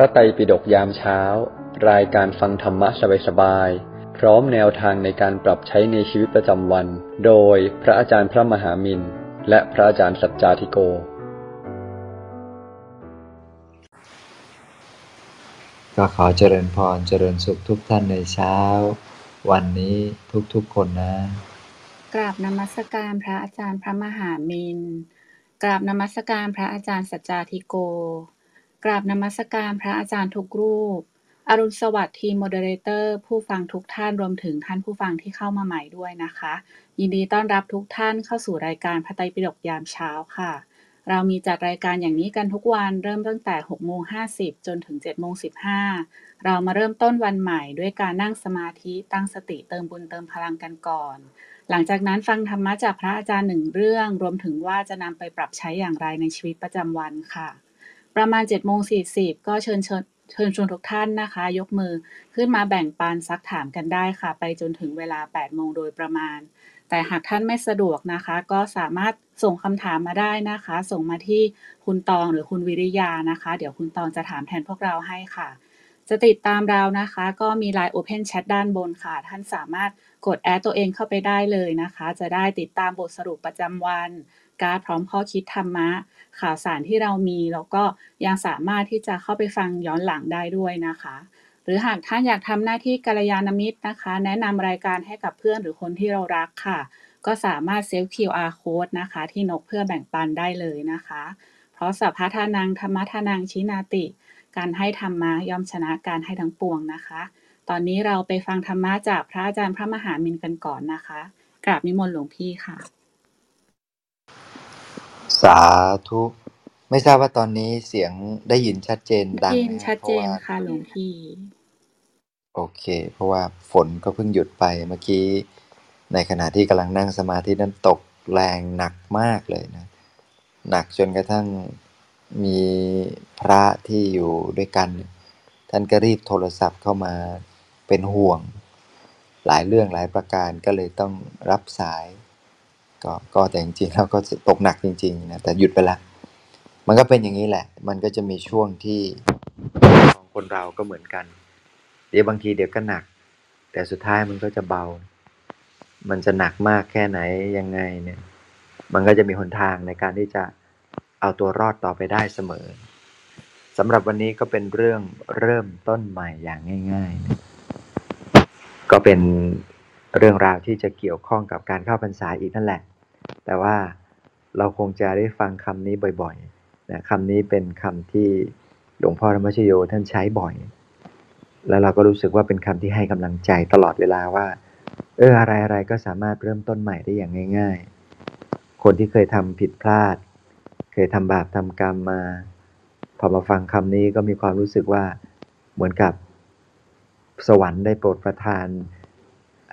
ระไตรปิฎกยามเช้า รายการฟังธรรมะสบายๆ พร้อมแนวทางในการปรับใช้ในชีวิตประจำวัน โดยพระอาจารย์พระมหามินและพระอาจารย์สัจจาธิโก ก็ขอเจริญพรเจริญสุขทุกท่านในเช้า วันนี้ทุกๆคนนะ กราบนมัสการพระอาจารย์พระมหามินกราบนมัสการพระอาจารย์สัจจาธิโก กราบนมัสการพระอาจารย์ทุกรูป อรุณสวัสดิ์ทีม moderator ผู้ฟังทุกท่านรวมถึงท่านผู้ฟังที่เข้ามาใหม่ด้วยนะคะ ยินดีต้อนรับทุกท่านเข้าสู่รายการพระไตรปิฎกยามเช้าค่ะ เรามีจัดรายการอย่างนี้กันทุกวันเริ่มตั้งแต่6โมง50 จนถึง7โมง15 เรามาเริ่มต้นวันใหม่ด้วยการนั่งสมาธิตั้งสติเติมบุญเติมพลังกันก่อน หลังจากนั้นฟังธรรมะจากพระอาจารย์หนึ่งเรื่อง รวมถึงว่าจะนำไปปรับใช้อย่างไรในชีวิตประจำวันค่ะ ประมาณ7โมง40ก็เชิญเชิญเชิญชวนทุกท่านนะคะ ยกมือขึ้นมาแบ่งปันซักถามกันได้ค่ะ ไปจนถึงเวลา 8 โมงโดยประมาณ แต่หากท่านไม่สะดวกนะคะ ก็สามารถส่งคำถามมาได้นะคะ ส่งมาที่คุณตองหรือคุณวิริยานะคะ เดี๋ยวคุณตองจะถามแทนพวกเราให้ค่ะ จะติดตามเรานะคะ ก็มี Line Open Chat ด้านบนค่ะ ท่านสามารถ กดแอดตัวเองเข้าไปได้เลยนะคะ จะได้ติดตามบทสรุปประจำวัน การพร้อมข้อคิดธรรมะ ข่าวสารที่เรามี แล้วก็ยังสามารถที่จะเข้าไปฟังย้อนหลังได้ด้วยนะคะ หรือหากท่านอยากทำหน้าที่กัลยาณมิตรนะคะ แนะนำรายการให้กับเพื่อนหรือคนที่เรารักค่ะ ก็สามารถเซฟ QR code นะคะ ที่นกเพื่อแบ่งปันได้เลยนะคะ เพราะสัพพะทานังธรรมะทานังชินาติ การให้ธรรมะย่อมชนะการให้ทั้งปวงนะคะ ตอนนี้เราไปฟังธรรมะจากพระอาจารย์พระมหามินกันก่อนนะคะกราบนิมนต์หลวงพี่ค่ะ สาธุ ไม่ทราบว่าตอนนี้เสียงได้ยินชัดเจนดังยิไหนมชัดเจนพราว่าค่ะหลวงพี่ โอเค เพราะว่าฝนก็เพิ่งหยุดไปเมื่อกี้ ในขณะที่กำลังนั่งสมาธินั้นตกแรงหนักมากเลยนะ หนักจนกระทั่งมีพระที่อยู่ด้วยกัน ท่านก็รีบโทรศัพท์เข้ามา เป็นห่วง หลายเรื่องหลายประการก็เลยต้องรับสาย ก็ก็แต่จริงๆแล้วก็ตกหนักจริงๆนะแต่หยุดไปละมันก็เป็นอย่างนี้แหละ มันก็จะมีช่วงที่ของคนเราก็เหมือนกัน เดี๋ยวบางทีเดี๋ยวก็หนัก แต่สุดท้ายมันก็จะเบา มันจะหนักมากแค่ไหนยังไงเนี่ย มันก็จะมีหนทางในการที่จะเอาตัวรอดต่อไปได้เสมอสำหรับวันนี้ก็เป็นเรื่องเริ่มต้นใหม่อย่างง่าย ๆ ก็เป็นเรื่องราวที่จะเกี่ยวข้องกับการเข้าพรรษาอีกนั่นแหละ แต่ว่าเราคงจะได้ฟังคำนี้บ่อยๆนะคำนี้เป็นคำที่หลวงพ่อธรรมชโยท่านใช้บ่อย แล้วเราก็รู้สึกว่าเป็นคำที่ให้กำลังใจตลอดเวลาว่า เอออะไรอะไรก็สามารถเริ่มต้นใหม่ได้อย่างง่าย ๆ คนที่เคยทำผิดพลาด เคยทำบาปทำกรรมมา พอมาฟังคำนี้ก็มีความรู้สึกว่าเหมือนกับ สวรรค์ได้โปรดประทาน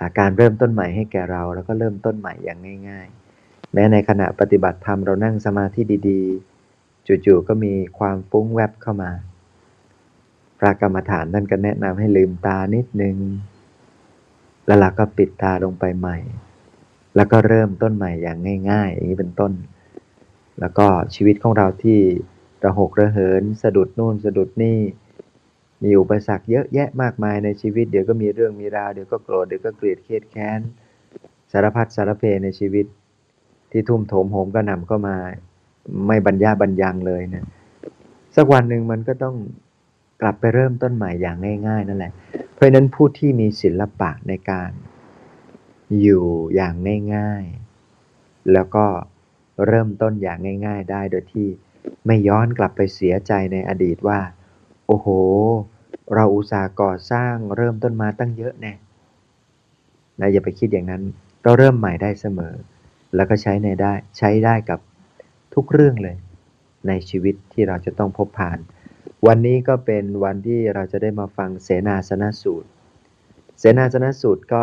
อาการเริ่มต้นใหม่ให้แก่เรา แล้วก็เริ่มต้นใหม่อย่างง่าย ๆ แม้ในขณะปฏิบัติธรรมเรานั่งสมาธิดีๆ จู่ๆก็มีความฟุ้งแวบเข้ามา พระกรรมฐานท่านก็แนะนำให้ลืมตานิดนึง แล้วเราก็ปิดตาลงไปใหม่ แล้วก็เริ่มต้นใหม่อย่างง่าย ๆ อย่างนี้เป็นต้น แล้วก็ชีวิตของเราที่ระหกระเหิน สะดุดนู่นสะดุดนี่ มีอุปสรรคเยอะแยะมากมายในชีวิต เดี๋ยวก็มีเรื่องมีราว เดี๋ยวก็โกรธ เดี๋ยวก็เกลียดเครียดแค้น สารพัดสารเพในชีวิต ที่ทุ่มโถมโหมก็นำเข้ามา ไม่บรรยาบรรยังเลยนะ สักวันหนึ่งมันก็ต้องกลับไปเริ่มต้นใหม่อย่างง่าย ๆ นั่นแหละ เพราะนั้นผู้ที่มีศิลปะในการอยู่อย่างง่ายๆ แล้วก็เริ่มต้นอย่างง่าย ๆ ได้โดยที่ไม่ย้อนกลับไปเสียใจในอดีตว่า โอ้โห เราอุตส่าห์ก่อสร้างเริ่มต้นมาตั้งเยอะแน่นะอย่าไปคิดอย่างนั้น เราเริ่มใหม่ได้เสมอ แล้วก็ใช้ในได้ใช้ได้กับทุกเรื่องเลย ในชีวิตที่เราจะต้องพบผ่าน วันนี้ก็เป็นวันที่เราจะได้มาฟังเสนาสนสูตร เสนาสนสูตรก็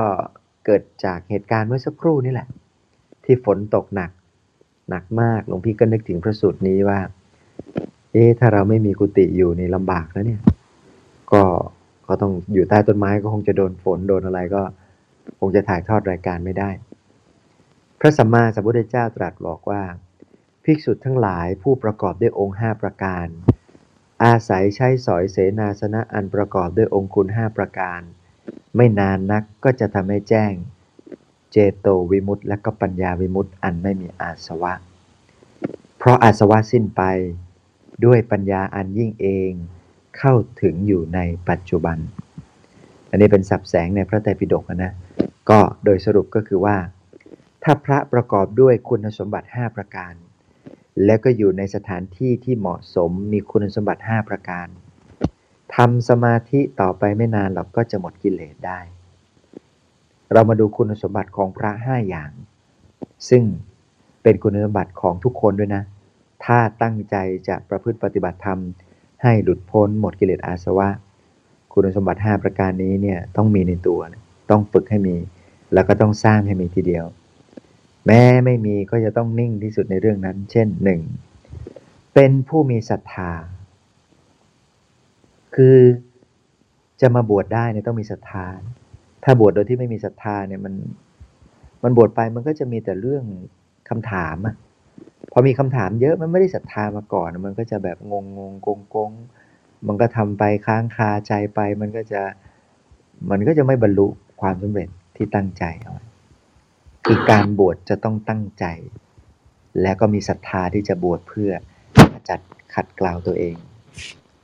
เกิดจากเหตุการณ์เมื่อสักครู่นี่แหละ ที่ฝนตกหนัก หนักมากหลวงพี่ก็นึกถึงพระสูตรนี้ว่า เอ๊ะถ้าเราไม่มีกุฏิอยู่นี่ลำบากนะเนี่ย ก็ก็ต้องอยู่ใต้ต้นไม้ก็คงจะโดนฝนโดนอะไรก็คงจะถ่ายทอดรายการไม่ได้ พระสัมมาสัมพุทธเจ้าตรัสบอกว่า ภิกษุทั้งหลายผู้ประกอบด้วยองค์ห้าประการ อาศัยใช้สอยเสนาสนะอันประกอบด้วยองคุณห้าประการ ไม่นานนักก็จะทำให้แจ้ง เจโตวิมุตต์และก็ปัญญาวิมุตต์อันไม่มีอาสวะ เพราะอาสวะสิ้นไปด้วยปัญญาอันยิ่งเอง เข้าถึงอยู่ในปัจจุบัน อันนี้เป็นสับแสงในพระไตรปิฎกนะ ก็โดยสรุปก็คือว่า ถ้าพระประกอบด้วยคุณสมบัติ 5 ประการ และก็อยู่ในสถานที่ที่เหมาะสมมีคุณสมบัติ 5 ประการทำสมาธิต่อไปไม่นานเราก็จะหมดกิเลสได้ เรามาดูคุณสมบัติของพระ 5 อย่าง ซึ่งเป็นคุณสมบัติของทุกคนด้วยนะ ถ้าตั้งใจจะประพฤติปฏิบัติธรรม ให้หลุดพ้นหมดกิเลสอาสวะ คุณสมบัติ 5 ประการนี้เนี่ยต้องมีในตัว ต้องฝึกให้มี แล้วก็ต้องสร้างให้มีทีเดียว แม้ไม่มีก็จะต้องนิ่งที่สุดในเรื่องนั้น เช่นหนึ่งเป็นผู้มีศรัทธา คือจะมาบวชได้เนี่ยต้องมีศรัทธา ถ้าบวชโดยที่ไม่มีศรัทธาเนี่ยมันมันบวชไปมันก็จะมีแต่เรื่องคำถามอะ พอมีคำถามเยอะมันไม่ได้ศรัทธามาก่อน มันก็จะแบบงงงงกงกงมันก็ทำไปค้างคาใจไป มันก็จะมันก็จะไม่บรรลุความสำเร็จที่ตั้งใจเอาไว้คือการบวชจะต้องตั้งใจ และก็มีศรัทธาที่จะบวชเพื่อจัดขัดเกลาตัวเอง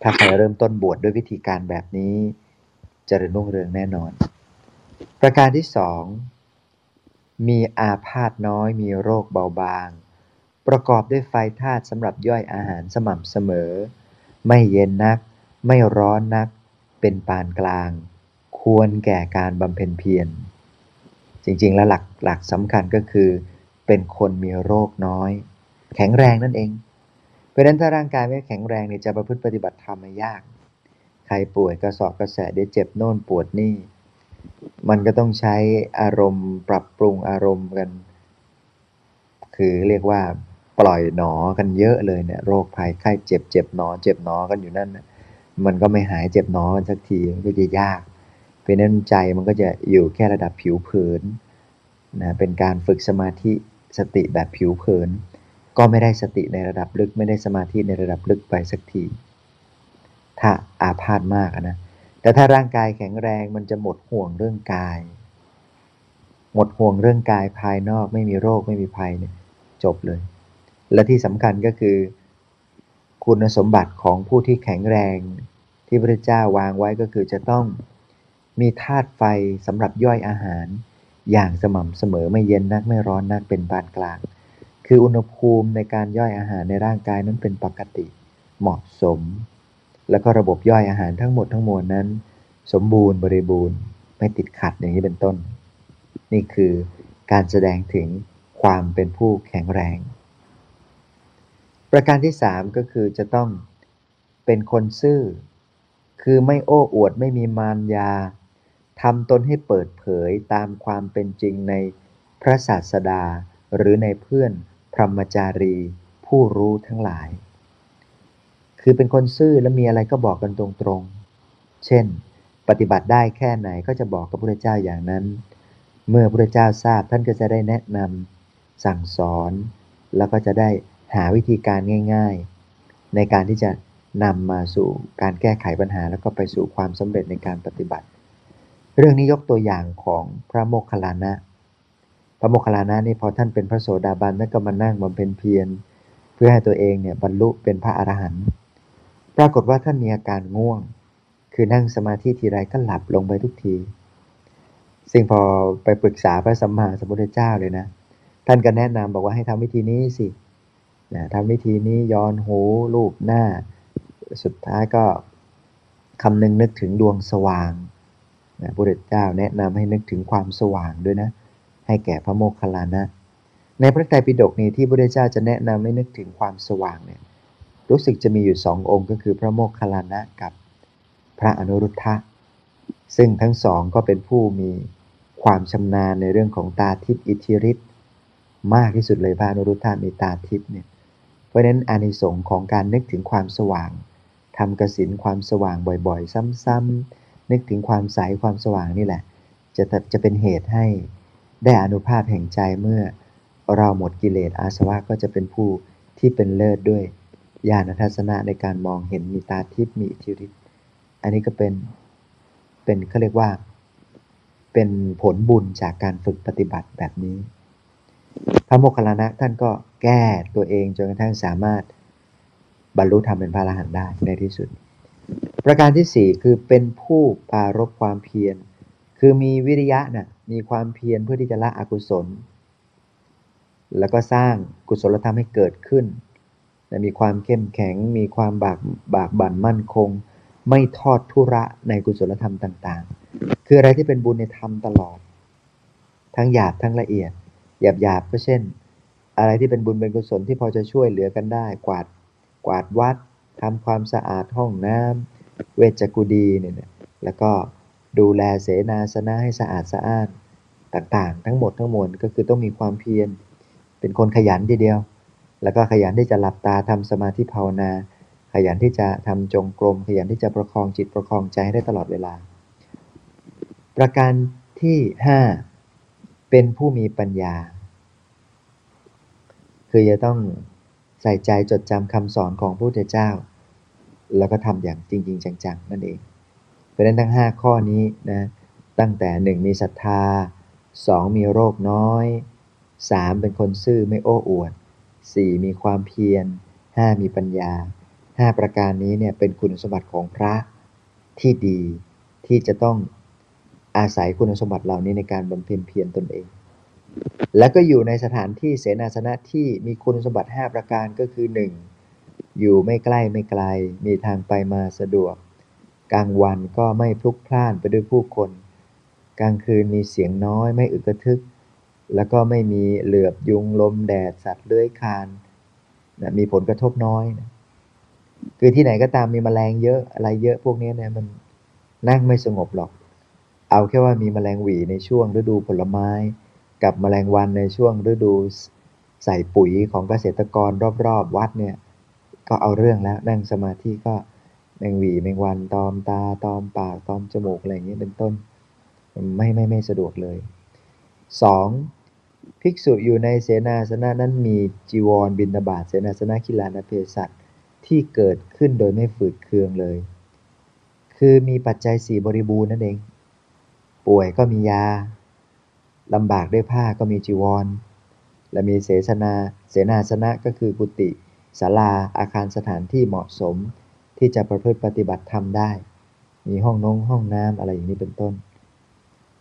ถ้าใครเริ่มต้นบวชดด้วยวิธีการแบบนี้จะเริญรุ่งเรืองแน่นอน ประการที่สองมีอาพาธน้อยมีโรคเบาบาง ประกอบด้วยไฟธาตุสำหรับย่อยอาหารสม่ำเสมอ ไม่เย็นนัก ไม่ร้อนนัก เป็นปานกลาง ควรแก่การบำเพ็ญเพียร จริงๆ แล้วหลักหลักสำคัญก็คือ เป็นคนมีโรคน้อย แข็งแรงนั่นเอง เพราะนั้นถ้าร่างกายไม่แข็งแรงเนี่ยจะประพฤติปฏิบัติธรรมยาก ใครป่วยกระสอบกระแสเดี๋ยวเจ็บโน่นปวดนี่ มันก็ต้องใช้อารมณ์ปรับปรุงอารมณ์กัน คือเรียกว่า ปล่อยหนอกันเยอะเลยเนี่ยโรคภัยไข้เจ็บเจ็บหนอเจ็บหนอกันอยู่นั่นนะมันก็ไม่หายเจ็บหนอกันสักทีมันก็จะยากเพราะนั้นใจมันก็จะอยู่แค่ระดับผิวเผินนะเป็นการฝึกสมาธิสติแบบผิวเผิน ก็ไม่ได้สติในระดับลึกไม่ได้สมาธิในระดับลึกไปสักที ถ้าอาพาธมากนะแต่ถ้าร่างกายแข็งแรงมันจะหมดห่วงเรื่องกาย หมดห่วงเรื่องกายภายนอกไม่มีโรคไม่มีภัยเนี่ยจบเลย และที่สำคัญก็คือ คุณสมบัติของผู้ที่แข็งแรงที่พระเจ้าวางไว้ก็คือจะต้องมีธาตุไฟสำหรับย่อยอาหาร อย่างสม่ำเสมอไม่เย็นนักไม่ร้อนนักเป็นปานกลาง คืออุณหภูมิในการย่อยอาหารในร่างกายนั้นเป็นปกติเหมาะสม แล้วก็ระบบย่อยอาหารทั้งหมดทั้งมวลนั้น สมบูรณ์บริบูรณ์ไม่ติดขัดอย่างนี้เป็นต้น นี่คือการแสดงถึงความเป็นผู้แข็งแรง ประการที่สามก็คือจะต้องเป็นคนซื่อ คือไม่โอ้อวดไม่มีมารยาทำตนให้เปิดเผยตามความเป็นจริงในพระศาสดา หรือในเพื่อนพรหมจารี ผู้รู้ทั้งหลาย คือเป็นคนซื่อและมีอะไรก็บอกกันตรงๆ เช่น ปฏิบัติได้แค่ไหนก็จะบอกกับพระเจ้าอย่างนั้น เมื่อพระเจ้าทราบท่านก็จะได้แนะนำสั่งสอน แล้วก็จะได้ หาวิธีการง่ายๆ ในการที่จะนำมาสู่การแก้ไขปัญหา แล้วก็ไปสู่ความสำเร็จในการปฏิบัติ เรื่องนี้ยกตัวอย่างของพระโมคคัลลานะ พระโมคคัลลานะนี่พอท่านเป็นพระโสดาบันท่านก็มานั่งบำเพ็ญเพียรเพื่อให้ตัวเองเนี่ยบรรลุเป็นพระอรหันต์ปรากฏว่าท่านมีอาการง่วง คือนั่งสมาธิทีไรก็หลับลงไปทุกที ซึ่งพอไปปรึกษาพระสัมมาสัมพุทธเจ้าเลยนะ ท่านก็แนะนำบอกว่าให้ทำวิธีนี้สิ นะทำวิธีนี้ย้อนหูลูบหน้า สุดท้ายก็คำนึงนึกถึงดวงสว่างนะพระพุทธเจ้าแนะนำให้นึกถึงความสว่างด้วยนะ ให้แก่พระโมคคัลลานะ ในพระไตรปิฎกนี้ที่พระพุทธเจ้าจะแนะนำให้นึกถึงความสว่างเนี่ยรู้สึกจะมีอยู่สององค์ก็คือพระโมคคัลลานะกับพระอนุรุทธะ ซึ่งทั้งสองก็เป็นผู้มีความชำนาญในเรื่องของตาทิพย์อิทธิฤทธิ์มากที่สุดเลยพระอนุรุทธะมีตาทิพย์เนี่ย เพราะนั้นอานิสงส์ของการนึกถึงความสว่างทำกสินความสว่างบ่อยๆ ซ้ำๆนึกถึงความใสความสว่างนี่แหละ จะจะเป็นเหตุให้ได้อนุภาพแห่งใจเมื่อเราหมดกิเลสอาสวะก็จะเป็นผู้ที่เป็นเลิศด้วยญาณทัศนะในการมองเห็นมีตาทิพย์มีอิทธิฤทธิ์อันนี้ก็เป็นเป็นเขาเรียกว่า เป็นผลบุญจากการฝึกปฏิบัติแบบนี้ พระโมคคัลลานะท่านก็แก้ตัวเองจนกระทั่งสามารถบรรลุธรรมเป็นพระอรหันต์ได้ในที่สุด ประการที่สี่คือเป็นผู้ปารบความเพียร คือมีวิริยะนะ่ะมีความเพียรเพื่อที่จะละอกุศล แล้วก็สร้างกุศลธรรมให้เกิดขึ้นนะมีความเข้มแข็ง มีความบากบากบั่นมั่นคง ไม่ทอดทุระในกุศลธรรมต่าง ๆ คืออะไรที่เป็นบุญในธรรมตลอด ทั้งหยาบทั้งละเอียด หยาบหยาบก็เช่น อะไรที่เป็นบุญเป็นกุศลที่พอจะช่วยเหลือกันได้ กวาดกวาดวัดทำความสะอาดห้องน้ำเวชกุดีเนี่ยแล้วก็ดูแลเสนาสนะให้สะอาดสะอ้านต่างๆ ทั้งหมดทั้งมวลก็คือต้องมีความเพียร เป็นคนขยันทีเดียว แล้วก็ขยันที่จะหลับตาทำสมาธิภาวนา ขยันที่จะทำจงกรม ขยันที่จะประคองจิตประคองใจให้ได้ตลอดเวลา ประการที่ 5 เป็นผู้มีปัญญา คือจะต้องใส่ใจจดจำคำสอนของพระพุทธเจ้า แล้วก็ทำอย่างจริง ๆ จังๆ นั่นเอง เพราะฉะนั้นทั้ง 5 ข้อนี้นะตั้งแต่ 1 มีศรัทธา 2 มีโรคน้อย 3 เป็นคนซื่อไม่โอ้อวด 4 มีความเพียร 5 มีปัญญา 5 ประการนี้เนี่ยเป็นคุณสมบัติของพระที่ดีที่จะต้อง อาศัยคุณสมบัติเหล่านี้ในการบำเพ็ญเพียรตนเอง แล้วก็อยู่ในสถานที่เสนาสนะที่มีคุณสมบัติ 5 ประการก็คือ 1. อยู่ไม่ใกล้ไม่ไกล มีทางไปมาสะดวก กลางวันก็ไม่พลุกพล่านไปด้วยผู้คน กลางคืนมีเสียงน้อยไม่อึกระทึก แล้วก็ไม่มีเหลือบยุงลมแดดสัตว์เลื้อยคลานนะมีผลกระทบน้อยนะคือที่ไหนก็ตามมีแมลงเยอะอะไรเยอะพวกนี้เนี่ยมันนั่งไม่สงบหรอก เอาแค่ว่ามีแมลงหวีในช่วงฤดูผลไม้ กับแมลงวันในช่วงฤดูใส่ปุ๋ยของเกษตรกรรอบๆ วัดเนี่ยก็เอาเรื่องแล้วนั่งสมาธิก็แมงหวีแมงวันตอมตาตอมปากตอมจมูกอะไรอย่างนี้เป็นต้น ไม่ไม่ไม่สะดวกเลย 2. ภิกษุอยู่ในเสนาสนะนั้นมีจีวรบินบาตเสนาสนะคิลานเพศัตที่เกิดขึ้นโดยไม่ฝืดเคืองเลย คือมีปัจจัยสี่บริบูรณ์นั่นเอง ป่วยก็มียา ลำบากด้วยผ้าก็มีจีวร และมีเสนาเสนาสนะก็คือกุฏิศาลาอาคารสถานที่เหมาะสมที่จะประพฤติปฏิบัติธรรมได้ มีห้องนงห้องน้ำอะไรอย่างนี้เป็นต้น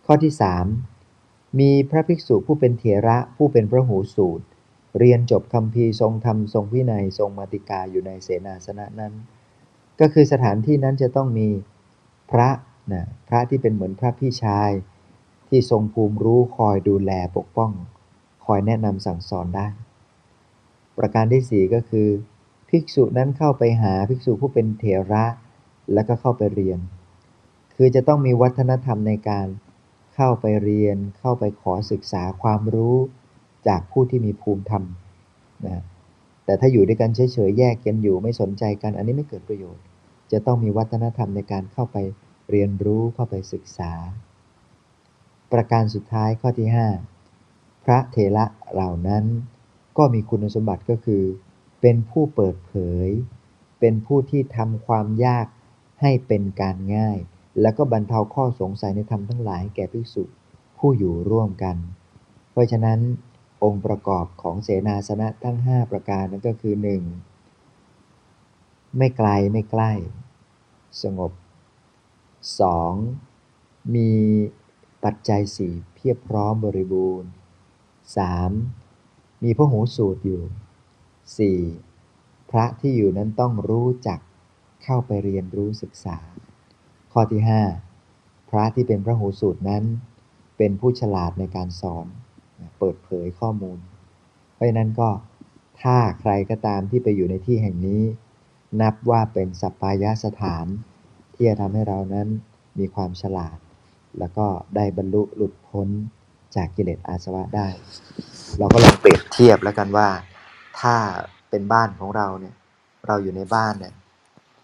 ข้อที่ 3 มีพระภิกษุผู้เป็นเถระผู้เป็นพระหูสูตร เรียนจบคำพีร์ทรงธรรมทรงวินัยทรงมาติกาอยู่ในเสนาสนะนั้น ก็คือสถานที่นั้นจะต้องมีพระ นะพระที่เป็นเหมือนพระพี่ชาย ที่ทรงภูมิรู้คอยดูแลปกป้อง คอยแนะนำสั่งสอนได้ ประการที่สี่ก็คือ ภิกษุนั้นเข้าไปหาภิกษุผู้เป็นเถระแล้วก็เข้าไปเรียน คือจะต้องมีวัฒนธรรมในการเข้าไปเรียน เข้าไปขอศึกษาความรู้จากผู้ที่มีภูมิธรรมนะแต่ถ้าอยู่ด้วยกันเฉยๆแยกกันอยู่ไม่สนใจกัน อันนี้ไม่เกิดประโยชน์ จะต้องมีวัฒนธรรมในการเข้าไป เรียนรู้เข้าไปศึกษา ประการสุดท้ายข้อที่ 5 พระเถระเหล่านั้น ก็มีคุณสมบัติก็คือ เป็นผู้เปิดเผย เป็นผู้ที่ทำความยากให้เป็นการง่าย แล้วก็บรรเทาข้อสงสัยในธรรมทั้งหลายแก่ภิกษุผู้อยู่ร่วมกัน เพราะฉะนั้นองค์ประกอบของเสนาสนะทั้ง 5 ประการนั้นก็คือ 1. ไม่ไกลไม่ใกล้ สงบ 2. มีปัจจัยสี่เพียบพร้อมบริบูรณ์ 3. มีพระหูสูตรอยู่ 4. พระที่อยู่นั้นต้องรู้จักเข้าไปเรียนรู้ศึกษา ข้อที่ 5 พระที่เป็นพระหูสูตรนั้น เป็นผู้ฉลาดในการสอน เปิดเผยข้อมูล เพราะฉะนั้นก็ถ้าใครก็ตามที่ไปอยู่ในที่แห่งนี้ นับว่าเป็นสัปปายะสถาน ที่จะทำให้เรานั้นมีความฉลาด แล้วก็ได้บรรลุหลุดพ้นจากกิเลสอาสวะได้ เราก็ลองเปรียบเทียบแล้วกันว่า ถ้าเป็นบ้านของเราเนี่ย เราอยู่ในบ้านเนี่ย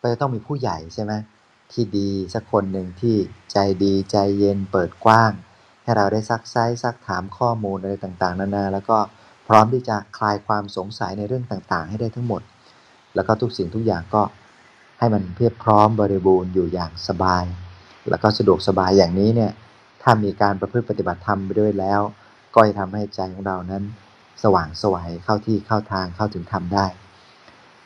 ก็จะต้องมีผู้ใหญ่ใช่ไหมที่ดีสักคนหนึ่งที่ใจดีใจเย็นเปิดกว้าง ให้เราได้ซักไซซักถามข้อมูลอะไรต่างๆ นานา แล้วก็พร้อมที่จะคลายความสงสัยในเรื่องต่างๆ ให้ได้ทั้งหมด แล้วก็ทุกสิ่งทุกอย่างก็ ให้มันเพียบพร้อมบริบูรณ์อยู่อย่างสบาย แล้วก็สะดวกสบายอย่างนี้เนี่ยถ้ามีการประพฤติปฏิบัติธรรมไปด้วยแล้ว ก็จะทำให้ใจของเรานั้น สว่างสวัยเข้าที่เข้าทางเข้าถึงธรรมได้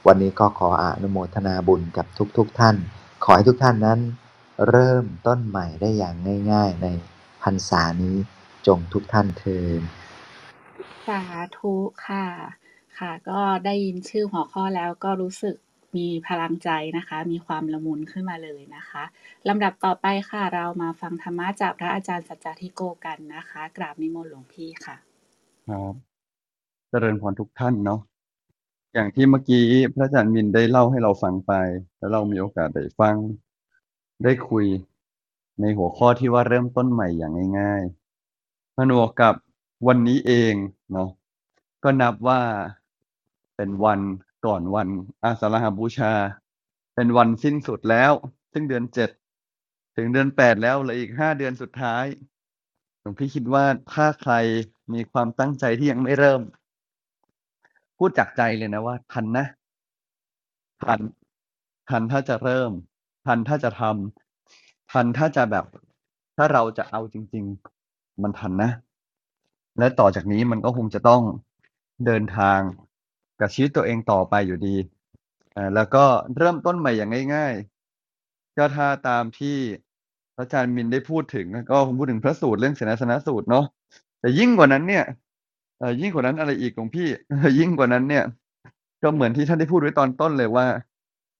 วันนี้ก็ขออนุโมทนาบุญกับทุกๆทท่าน ขอให้ทุกท่านนั้น เริ่มต้นใหม่ได้อย่างง่าย ๆ ในพรรษานี้จงทุกท่านเทินสาธุค่ะ ค่ะ ก็ได้ยินชื่อหัวข้อแล้วก็รู้สึก มีพลังใจนะคะ มีความละมุนขึ้นมาเลยนะคะลำดับต่อไปค่ะเรามาฟังธรรมะจากพระอาจารย์สัจจทิโกกันนะคะ กราบนิมนต์หลวงพี่ค่ะครับเจริญพรทุกท่านเนาะอย่างที่เมื่อกี้พระอาจารย์มินได้เล่าให้เราฟังไป แล้วเรามีโอกาสได้ฟัง ได้คุยในหัวข้อที่ว่าเริ่มต้นใหม่อย่างง่ายๆผนวกกับวันนี้เองเนาะก็นับว่าเป็นวัน ก่อนวันอาสาฬหบูชา เป็นวันสิ้นสุดแล้ว ซึ่งเดือนเจ็ดถึงเดือนแปดแล้วเหลืออีกห้าเดือนสุดท้ายหลวงพี่คิดว่าถ้าใครมีความตั้งใจที่ยังไม่เริ่ม พูดจากใจเลยนะว่า ทันนะ ทัน ทันถ้าจะเริ่ม ทันถ้าจะทำทันถ้าจะแบบ ถ้าเราจะเอาจริง ๆ มันทันนะ และต่อจากนี้มันก็คงจะต้องเดินทาง กับชีวิตตัวเองต่อไปอยู่ดีอ่าแล้วก็เริ่มต้นใหม่อย่างง่าย ๆ ก็ถ้าตามที่พระอาจารย์มินได้พูดถึงก็คงพูดถึงพระสูตรเรื่องเสนาสนะสูตรเนาะแต่ยิ่งกว่านั้นเนี่ยเออยิ่งกว่านั้นอะไรอีกของพี่ ยิ่งกว่านั้นเนี่ย ก็เหมือนที่ท่านได้พูดไว้ตอนต้นเลยว่า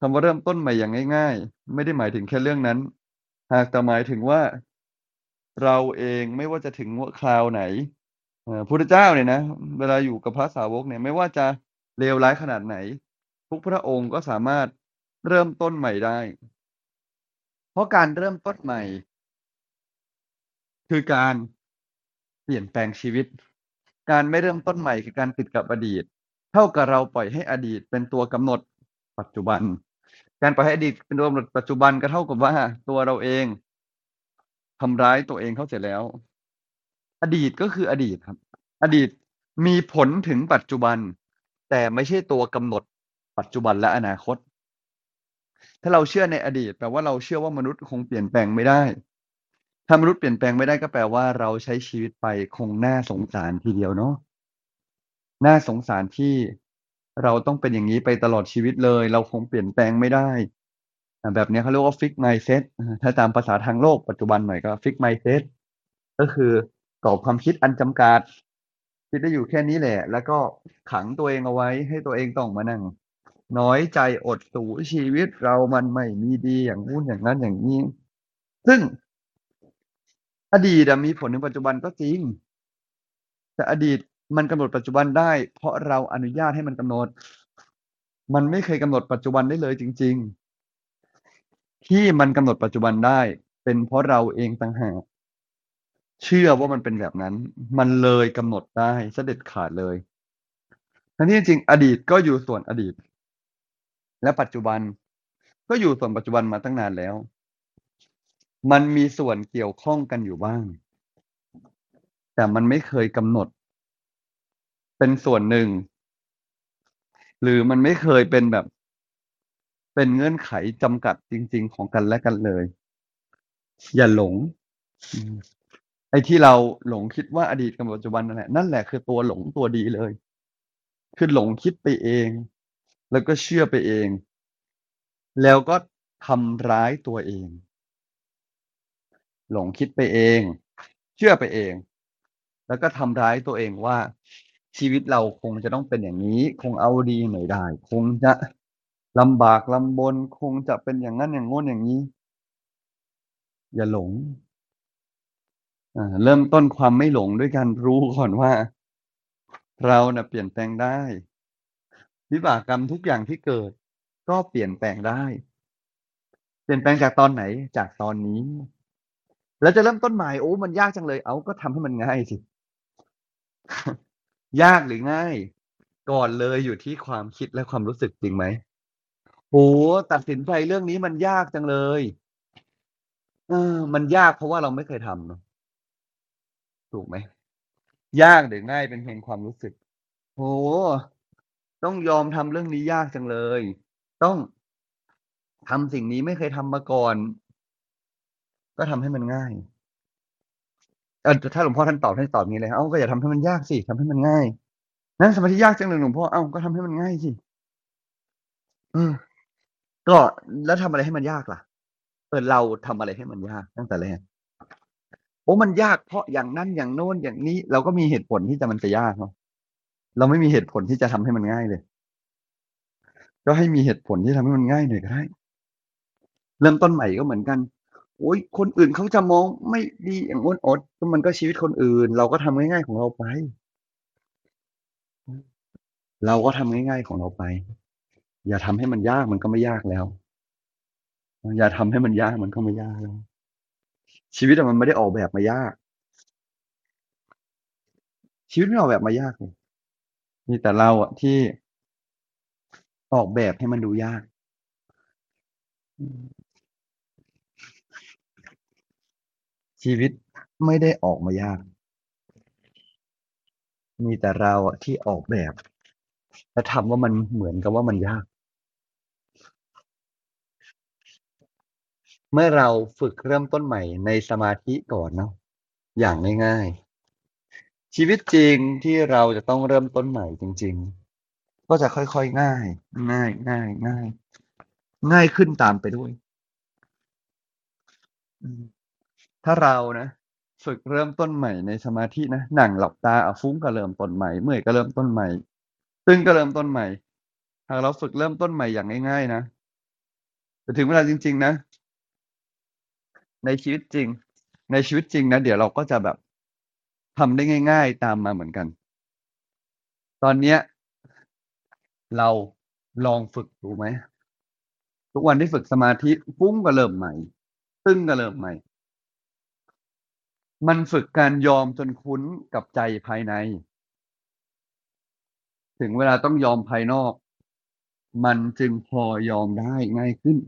คำว่าเริ่มต้นใหม่อย่างง่าย ๆ ไม่ได้หมายถึงแค่เรื่องนั้น หากแต่หมายถึงว่า เราเองไม่ว่าจะถึงคราวไหนพุทธเจ้าเนี่ยนะเวลาอยู่กับพระสาวกเนี่ย ไม่ว่าจะ เลวร้ายขนาดไหน ทุกพระองค์ก็สามารถเริ่มต้นใหม่ได้ เพราะการเริ่มต้นใหม่ คือการเปลี่ยนแปลงชีวิต การไม่เริ่มต้นใหม่คือการติดกับอดีต เท่ากับเราปล่อยให้อดีตเป็นตัวกำหนดปัจจุบัน การปล่อยให้อดีตเป็นตัวกำหนดปัจจุบันก็เท่ากับว่าตัวเราเองทำร้ายตัวเองเข้าเสร็จแล้ว อดีตก็คืออดีตครับ อดีตมีผลถึงปัจจุบัน แต่ไม่ใช่ตัวกำหนดปัจจุบันและอนาคต ถ้าเราเชื่อในอดีตแปลว่าเราเชื่อว่ามนุษย์คงเปลี่ยนแปลงไม่ได้ ถ้ามนุษย์เปลี่ยนแปลงไม่ได้ก็แปลว่าเราใช้ชีวิตไปคงน่าสงสารทีเดียวเนาะน่าสงสารที่เราต้องเป็นอย่างนี้ไปตลอดชีวิตเลย เราคงเปลี่ยนแปลงไม่ได้ แบบนี้เขาเรียกว่า fix mindset ถ้าตามภาษาทางโลกปัจจุบันหน่อยก็ fix mindset ก็คือกรอบความคิดอันจำกัด คิดได้อยู่แค่นี้แหละ แล้วก็ขังตัวเองเอาไว้ให้ตัวเองต้องมานั่ง น้อยใจอดสูชีวิตเรามันไม่มีดีอย่างนู้นอย่างนั้นอย่างนี้ ซึ่ง อดีตมีผลในปัจจุบันก็จริง แต่อดีตมันกำหนดปัจจุบันได้ เพราะเราอนุญาตให้มันกำหนด มันไม่เคยกำหนดปัจจุบันได้เลยจริง ๆ ที่มันกำหนดปัจจุบันได้ เป็นเพราะเราเองต่างหาก เชื่อว่ามันเป็นแบบนั้น มันเลยกำหนดได้เสด็จขาดเลยทั้งที่จริงอดีตก็อยู่ส่วนอดีต และปัจจุบันก็อยู่ส่วนปัจจุบันมาตั้งนานแล้ว มันมีส่วนเกี่ยวข้องกันอยู่บ้าง แต่มันไม่เคยกำหนด เป็นส่วนหนึ่ง หรือมันไม่เคยเป็นแบบ เป็นเงื่อนไขจำกัดจริง ๆ ของกันและกันเลย อย่าหลง ไอ้ที่เราหลงคิดว่าอดีตกับปัจจุบันนั่นแหละนั่นแหละคือตัวหลงตัวดีเลย คือหลงคิดไปเอง แล้วก็เชื่อไปเอง แล้วก็ทำร้ายตัวเอง หลงคิดไปเอง เชื่อไปเอง แล้วก็ทำร้ายตัวเองว่า ชีวิตเราคงจะต้องเป็นอย่างนี้ คงเอาดีไม่ได้ คงจะลำบากลำบน คงจะเป็นอย่างนั้นอย่างโน้นอย่างนี้ อย่าหลง เริ่มต้นความไม่หลงด้วยการรู้ก่อนว่า เราน่ะเปลี่ยนแปลงได้วิบากกรรมทุกอย่างที่เกิด ก็เปลี่ยนแปลงได้ เปลี่ยนแปลงจากตอนไหนจากตอนนี้ แล้วจะเริ่มต้นใหม่โอ้มันยากจังเลย เอาก็ทำให้มันง่ายสิ ยากหรือง่าย ก่อนเลยอยู่ที่ความคิดและความรู้สึกจริงไหมโหตัดสินใจเรื่องนี้มันยากจังเลย เออ มันยากเพราะว่าเราไม่เคยทำเนอะ ถูกไหม ยากหรือง่ายเป็นเพียงความรู้สึกโหต้องยอมทำเรื่องนี้ยากจังเลย ต้องทำสิ่งนี้ไม่เคยทำมาก่อน ก็ทำให้มันง่ายเออถ้าหลวงพ่อท่านตอบท่านตอบนี้เลย เอ้าก็อย่าทำให้มันยากสิทำให้มันง่ายนั่งสมาธิยากจังเลยหลวงพ่อ เอ้าก็ทำให้มันง่ายสิเออก็แล้วทำอะไรให้มันยากล่ะเออเราทำอะไรให้มันยากตั้งแต่แรก โอ้มันยากเพราะอย่างนั้นอย่างโน้นอย่างนี้ เราก็มีเหตุผลที่จะมันจะยากเนาะเราไม่มีเหตุผลที่จะทำให้มันง่ายเลย ก็ให้มีเหตุผลที่ทำให้มันง่ายหน่อยก็ได้เริ่มต้นใหม่ก็เหมือนกันโอ้ยคนอื่นเขาจะมองไม่ดีอย่างอ้นอดก็มันก็ชีวิตคนอื่น เราก็ทำง่ายๆของเราไป เราก็ทำง่ายๆของเราไป อย่าทำให้มันยากมันก็ไม่ยากแล้ว อย่าทำให้มันยากมันก็ไม่ยากแล้ว ชีวิตอะมันไม่ได้ออกแบบมายาก ชีวิตไม่ออกแบบมายากเลยมีแต่เราอะที่ออกแบบให้มันดูยาก ชีวิตไม่ได้ออกมายาก มีแต่เราอะที่ออกแบบและทำว่ามันเหมือนกับว่ามันยาก เมื่อเราฝึกเริ่มต้นใหม่ในสมาธิก่อนเนาะอย่างง่ายๆ ชีวิตจริงที่เราจะต้องเริ่มต้นใหม่จริง ๆ ก็จะค่อยๆง่าย ง่ายง่ายง่าย ง่ายขึ้นตามไปด้วยถ้าเรานะฝึกเริ่มต้นใหม่ในสมาธินะหนังหลับตาเอาฟุ้งก็เริ่มต้นใหม่ เมื่อยก็เริ่มต้นใหม่ ตึงก็เริ่มต้นใหม่หากเราฝึกเริ่มต้นใหม่อย่างง่ายๆนะแต่ถึงเวลาจริง ๆ นะ ในชีวิตจริง ในชีวิตจริงนะเดี๋ยวเราก็จะแบบทำได้ง่าย ๆ ตามมาเหมือนกัน ตอนเนี้ย เราลองฝึกดูไหมทุกวันที่ฝึกสมาธิฟุ้งก็เริ่มใหม่ ตึ้งก็เริ่มใหม่ มันฝึกการยอมจนคุ้นกับใจภายใน ถึงเวลาต้องยอมภายนอก มันจึงพอยอมได้ง่ายขึ้น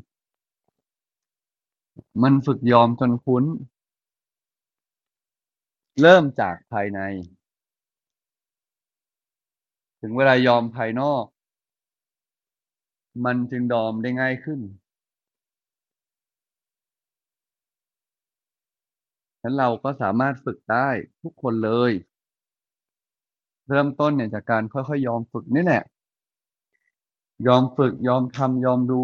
มันฝึกยอมจนคุ้น เริ่มจากภายใน ถึงเวลายอมภายนอก มันจึงดอมได้ง่ายขึ้นฉะนั้นเราก็สามารถฝึกได้ทุกคนเลย เริ่มต้นเนี่ยจากการค่อยๆยอมฝึกนี่แหละ ยอมฝึกยอมทำยอมดู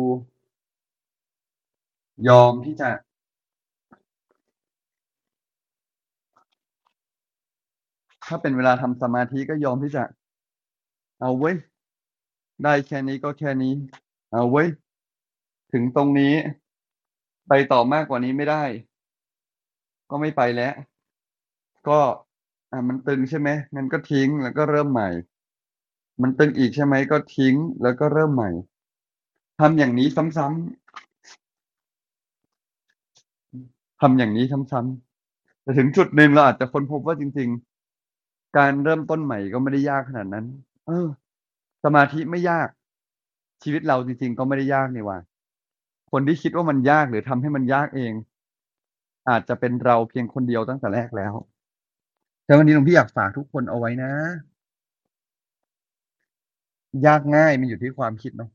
ยอมที่จะ ถ้าเป็นเวลาทำสมาธิก็ยอมที่จะ เอาเว้ได้แค่นี้ก็แค่นี้ เอาเว้ถึงตรงนี้ ไปต่อมากกว่านี้ไม่ได้ ก็ไม่ไปแล้ว ก็อ่ามันตึงใช่ไหมงั้นก็ทิ้งแล้วก็เริ่มใหม่ มันตึงอีกใช่ไหมก็ทิ้งแล้วก็เริ่มใหม่ทำอย่างนี้ซ้ำๆ ทำอย่างนี้ซ้ำๆแต่ถึงจุดหนึ่งเราอาจจะค้นพบว่าจริง ๆ การเริ่มต้นใหม่ก็ไม่ได้ยากขนาดนั้น เออ สมาธิไม่ยาก ชีวิตเราจริง ๆ ก็ไม่ได้ยากนี่หว่า คนที่คิดว่ามันยากหรือทำให้มันยากเอง อาจจะเป็นเราเพียงคนเดียวตั้งแต่แรกแล้วแต่วันนี้หลวงพี่อยากฝากทุกคนเอาไว้นะ ยากง่ายมันอยู่ที่ความคิดเนาะ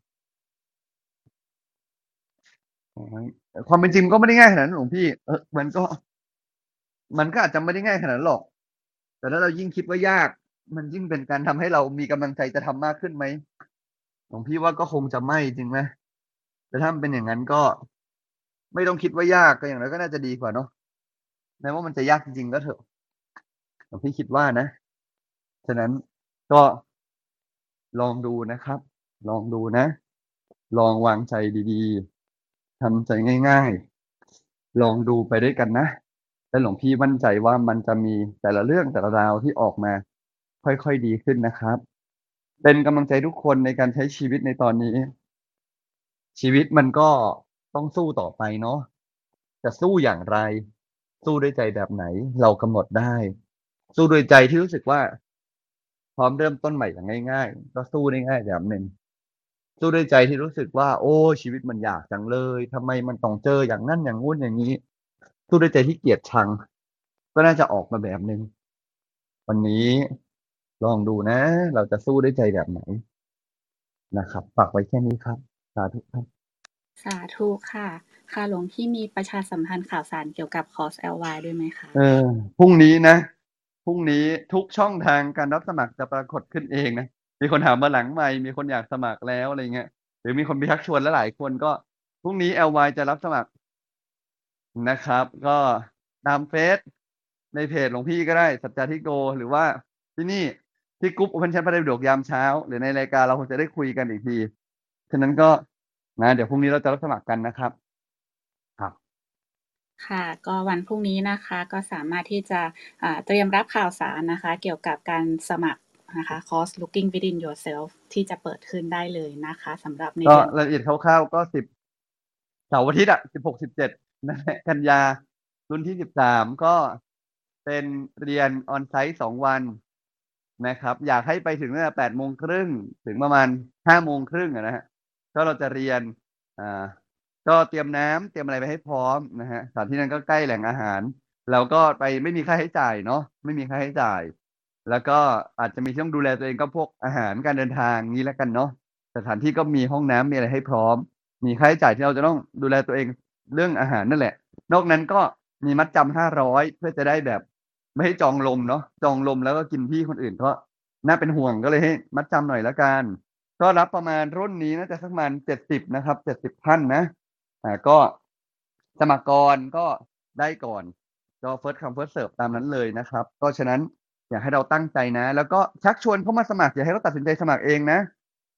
ความเป็นจริงก็ไม่ได้ง่ายขนาดนั้นหลวงพี่ เออมันก็ มันก็อาจจะไม่ได้ง่ายขนาดหรอก แต่ถ้าเรายิ่งคิดว่ายาก มันยิ่งเป็นการทำให้เรามีกำลังใจจะทำมากขึ้นไหมหลวงพี่ว่าก็คงจะไม่จริงไหมแต่ถ้ามันเป็นอย่างนั้นก็ ไม่ต้องคิดว่ายากก็อย่างไรก็น่าจะดีกว่าเนาะแม้ว่ามันจะยากจริงๆก็เถอะหลวงพี่คิดว่านะ ฉะนั้นก็ลองดูนะครับ ลองดูนะ ลองวางใจดีๆ ทำใจง่าย ๆ ลองดูไปด้วยกันนะ และหลวงพี่มั่นใจว่ามันจะมีแต่ละเรื่องแต่ละราวที่ออกมา ค่อยๆดีขึ้นนะครับ เป็นกำลังใจทุกคนในการใช้ชีวิตในตอนนี้ ชีวิตมันก็ต้องสู้ต่อไปเนาะจะสู้อย่างไร สู้ด้วยใจแบบไหน เรากำหนดได้ สู้ด้วยใจที่รู้สึกว่า พร้อมเริ่มต้นใหม่อย่างง่าย ๆ ก็สู้ได้ง่ายแบบหนึ่ง สู้ด้วยใจที่รู้สึกว่า โอ้ชีวิตมันยากจังเลยทำไมมันต้องเจออย่างนั้นอย่างงู้นอย่างนี้ สู้ด้วยใจที่เกลียดชัง ก็น่าจะออกมาแบบหนึ่งวันนี้ลองดูนะ เราจะสู้ด้วยใจแบบไหนนะครับฝากไว้แค่นี้ครับ สาธุครับ สาธุค่ะ ค่ะหลวงพี่มีประชาสัมพันธ์ข่าวสารเกี่ยวกับคอร์ส LY ด้วยไหมคะเออพรุ่งนี้นะพรุ่งนี้ทุกช่องทางการรับสมัครจะปรากฏขึ้นเองนะ มีคนถามมาหลังไมค์มีคนอยากสมัครแล้วอะไรเงี้ย หรือมีคนไปชักชวนแล้วหลายคนก็พรุ่งนี้ LY จะรับสมัครนะครับ ก็ตามเฟซในเพจหลวงพี่ก็ได้สัจจาธิโก หรือว่าที่นี่ที่กรุ๊ป Open Chat พระไตรปิฎกยามเช้า หรือในรายการเราคงจะได้คุยกันอีกที ฉะนั้นก็นะเดี๋ยวพรุ่งนี้เราจะรับสมัครกันนะครับ ครับ ค่ะ ก็วันพรุ่งนี้นะคะ ก็สามารถที่จะอ่าเตรียมรับข่าวสารนะคะ เกี่ยวกับการสมัคร นะคะคอส Looking Within Yourself ที่จะเปิดขึ้นได้เลยนะคะสำหรับในก็เดือนรายละเอียดคร่าวๆก็สิบเสาร์อาทิตย์อะสิบหกสิบเจ็ดนะกันยารุ่นที่สิบสามก็เป็นเรียนออนไซต์สองวันนะครับ อยากให้ไปถึงตั้งแต่แปดโมงครึ่งถึงประมาณห้าโมงครึ่งนะฮะก็เราจะเรียนอ่าก็เตรียมน้ำเตรียมอะไรไปให้พร้อมนะฮะสถานที่นั้นก็ใกล้แหล่งอาหาร แล้วก็ไปไม่มีค่าใช้จ่ายเนาะไม่มีค่าใช้จ่าย แล้วก็อาจจะมีที่ต้องดูแลตัวเองก็พวกอาหารการเดินทางนี้แล้วกันเนาะสถานที่ก็มีห้องน้ำมีอะไรให้พร้อม มีค่าใช้จ่ายที่เราจะต้องดูแลตัวเองเรื่องอาหารนั่นแหละ นอกนั้นก็มีมัดจำห้าร้อยเพื่อจะได้แบบ ไม่ให้จองลมเนาะจองลมแล้วก็กินที่คนอื่นก็น่าเป็นห่วงก็เลยให้มัดจำหน่อยละกันก็รับประมาณรุ่นนี้น่าจะสักประมาณเจ็ดสิบนะครับเจ็ดสิบท่านนะอ่าก็สมัครกรก็ได้ก่อนก็ first come first serve ตามนั้นเลยนะครับ ก็ฉะนั้น อยากให้เราตั้งใจนะ แล้วก็ชักชวนเขามาสมัคร อย่าให้เขาตัดสินใจสมัครเองนะ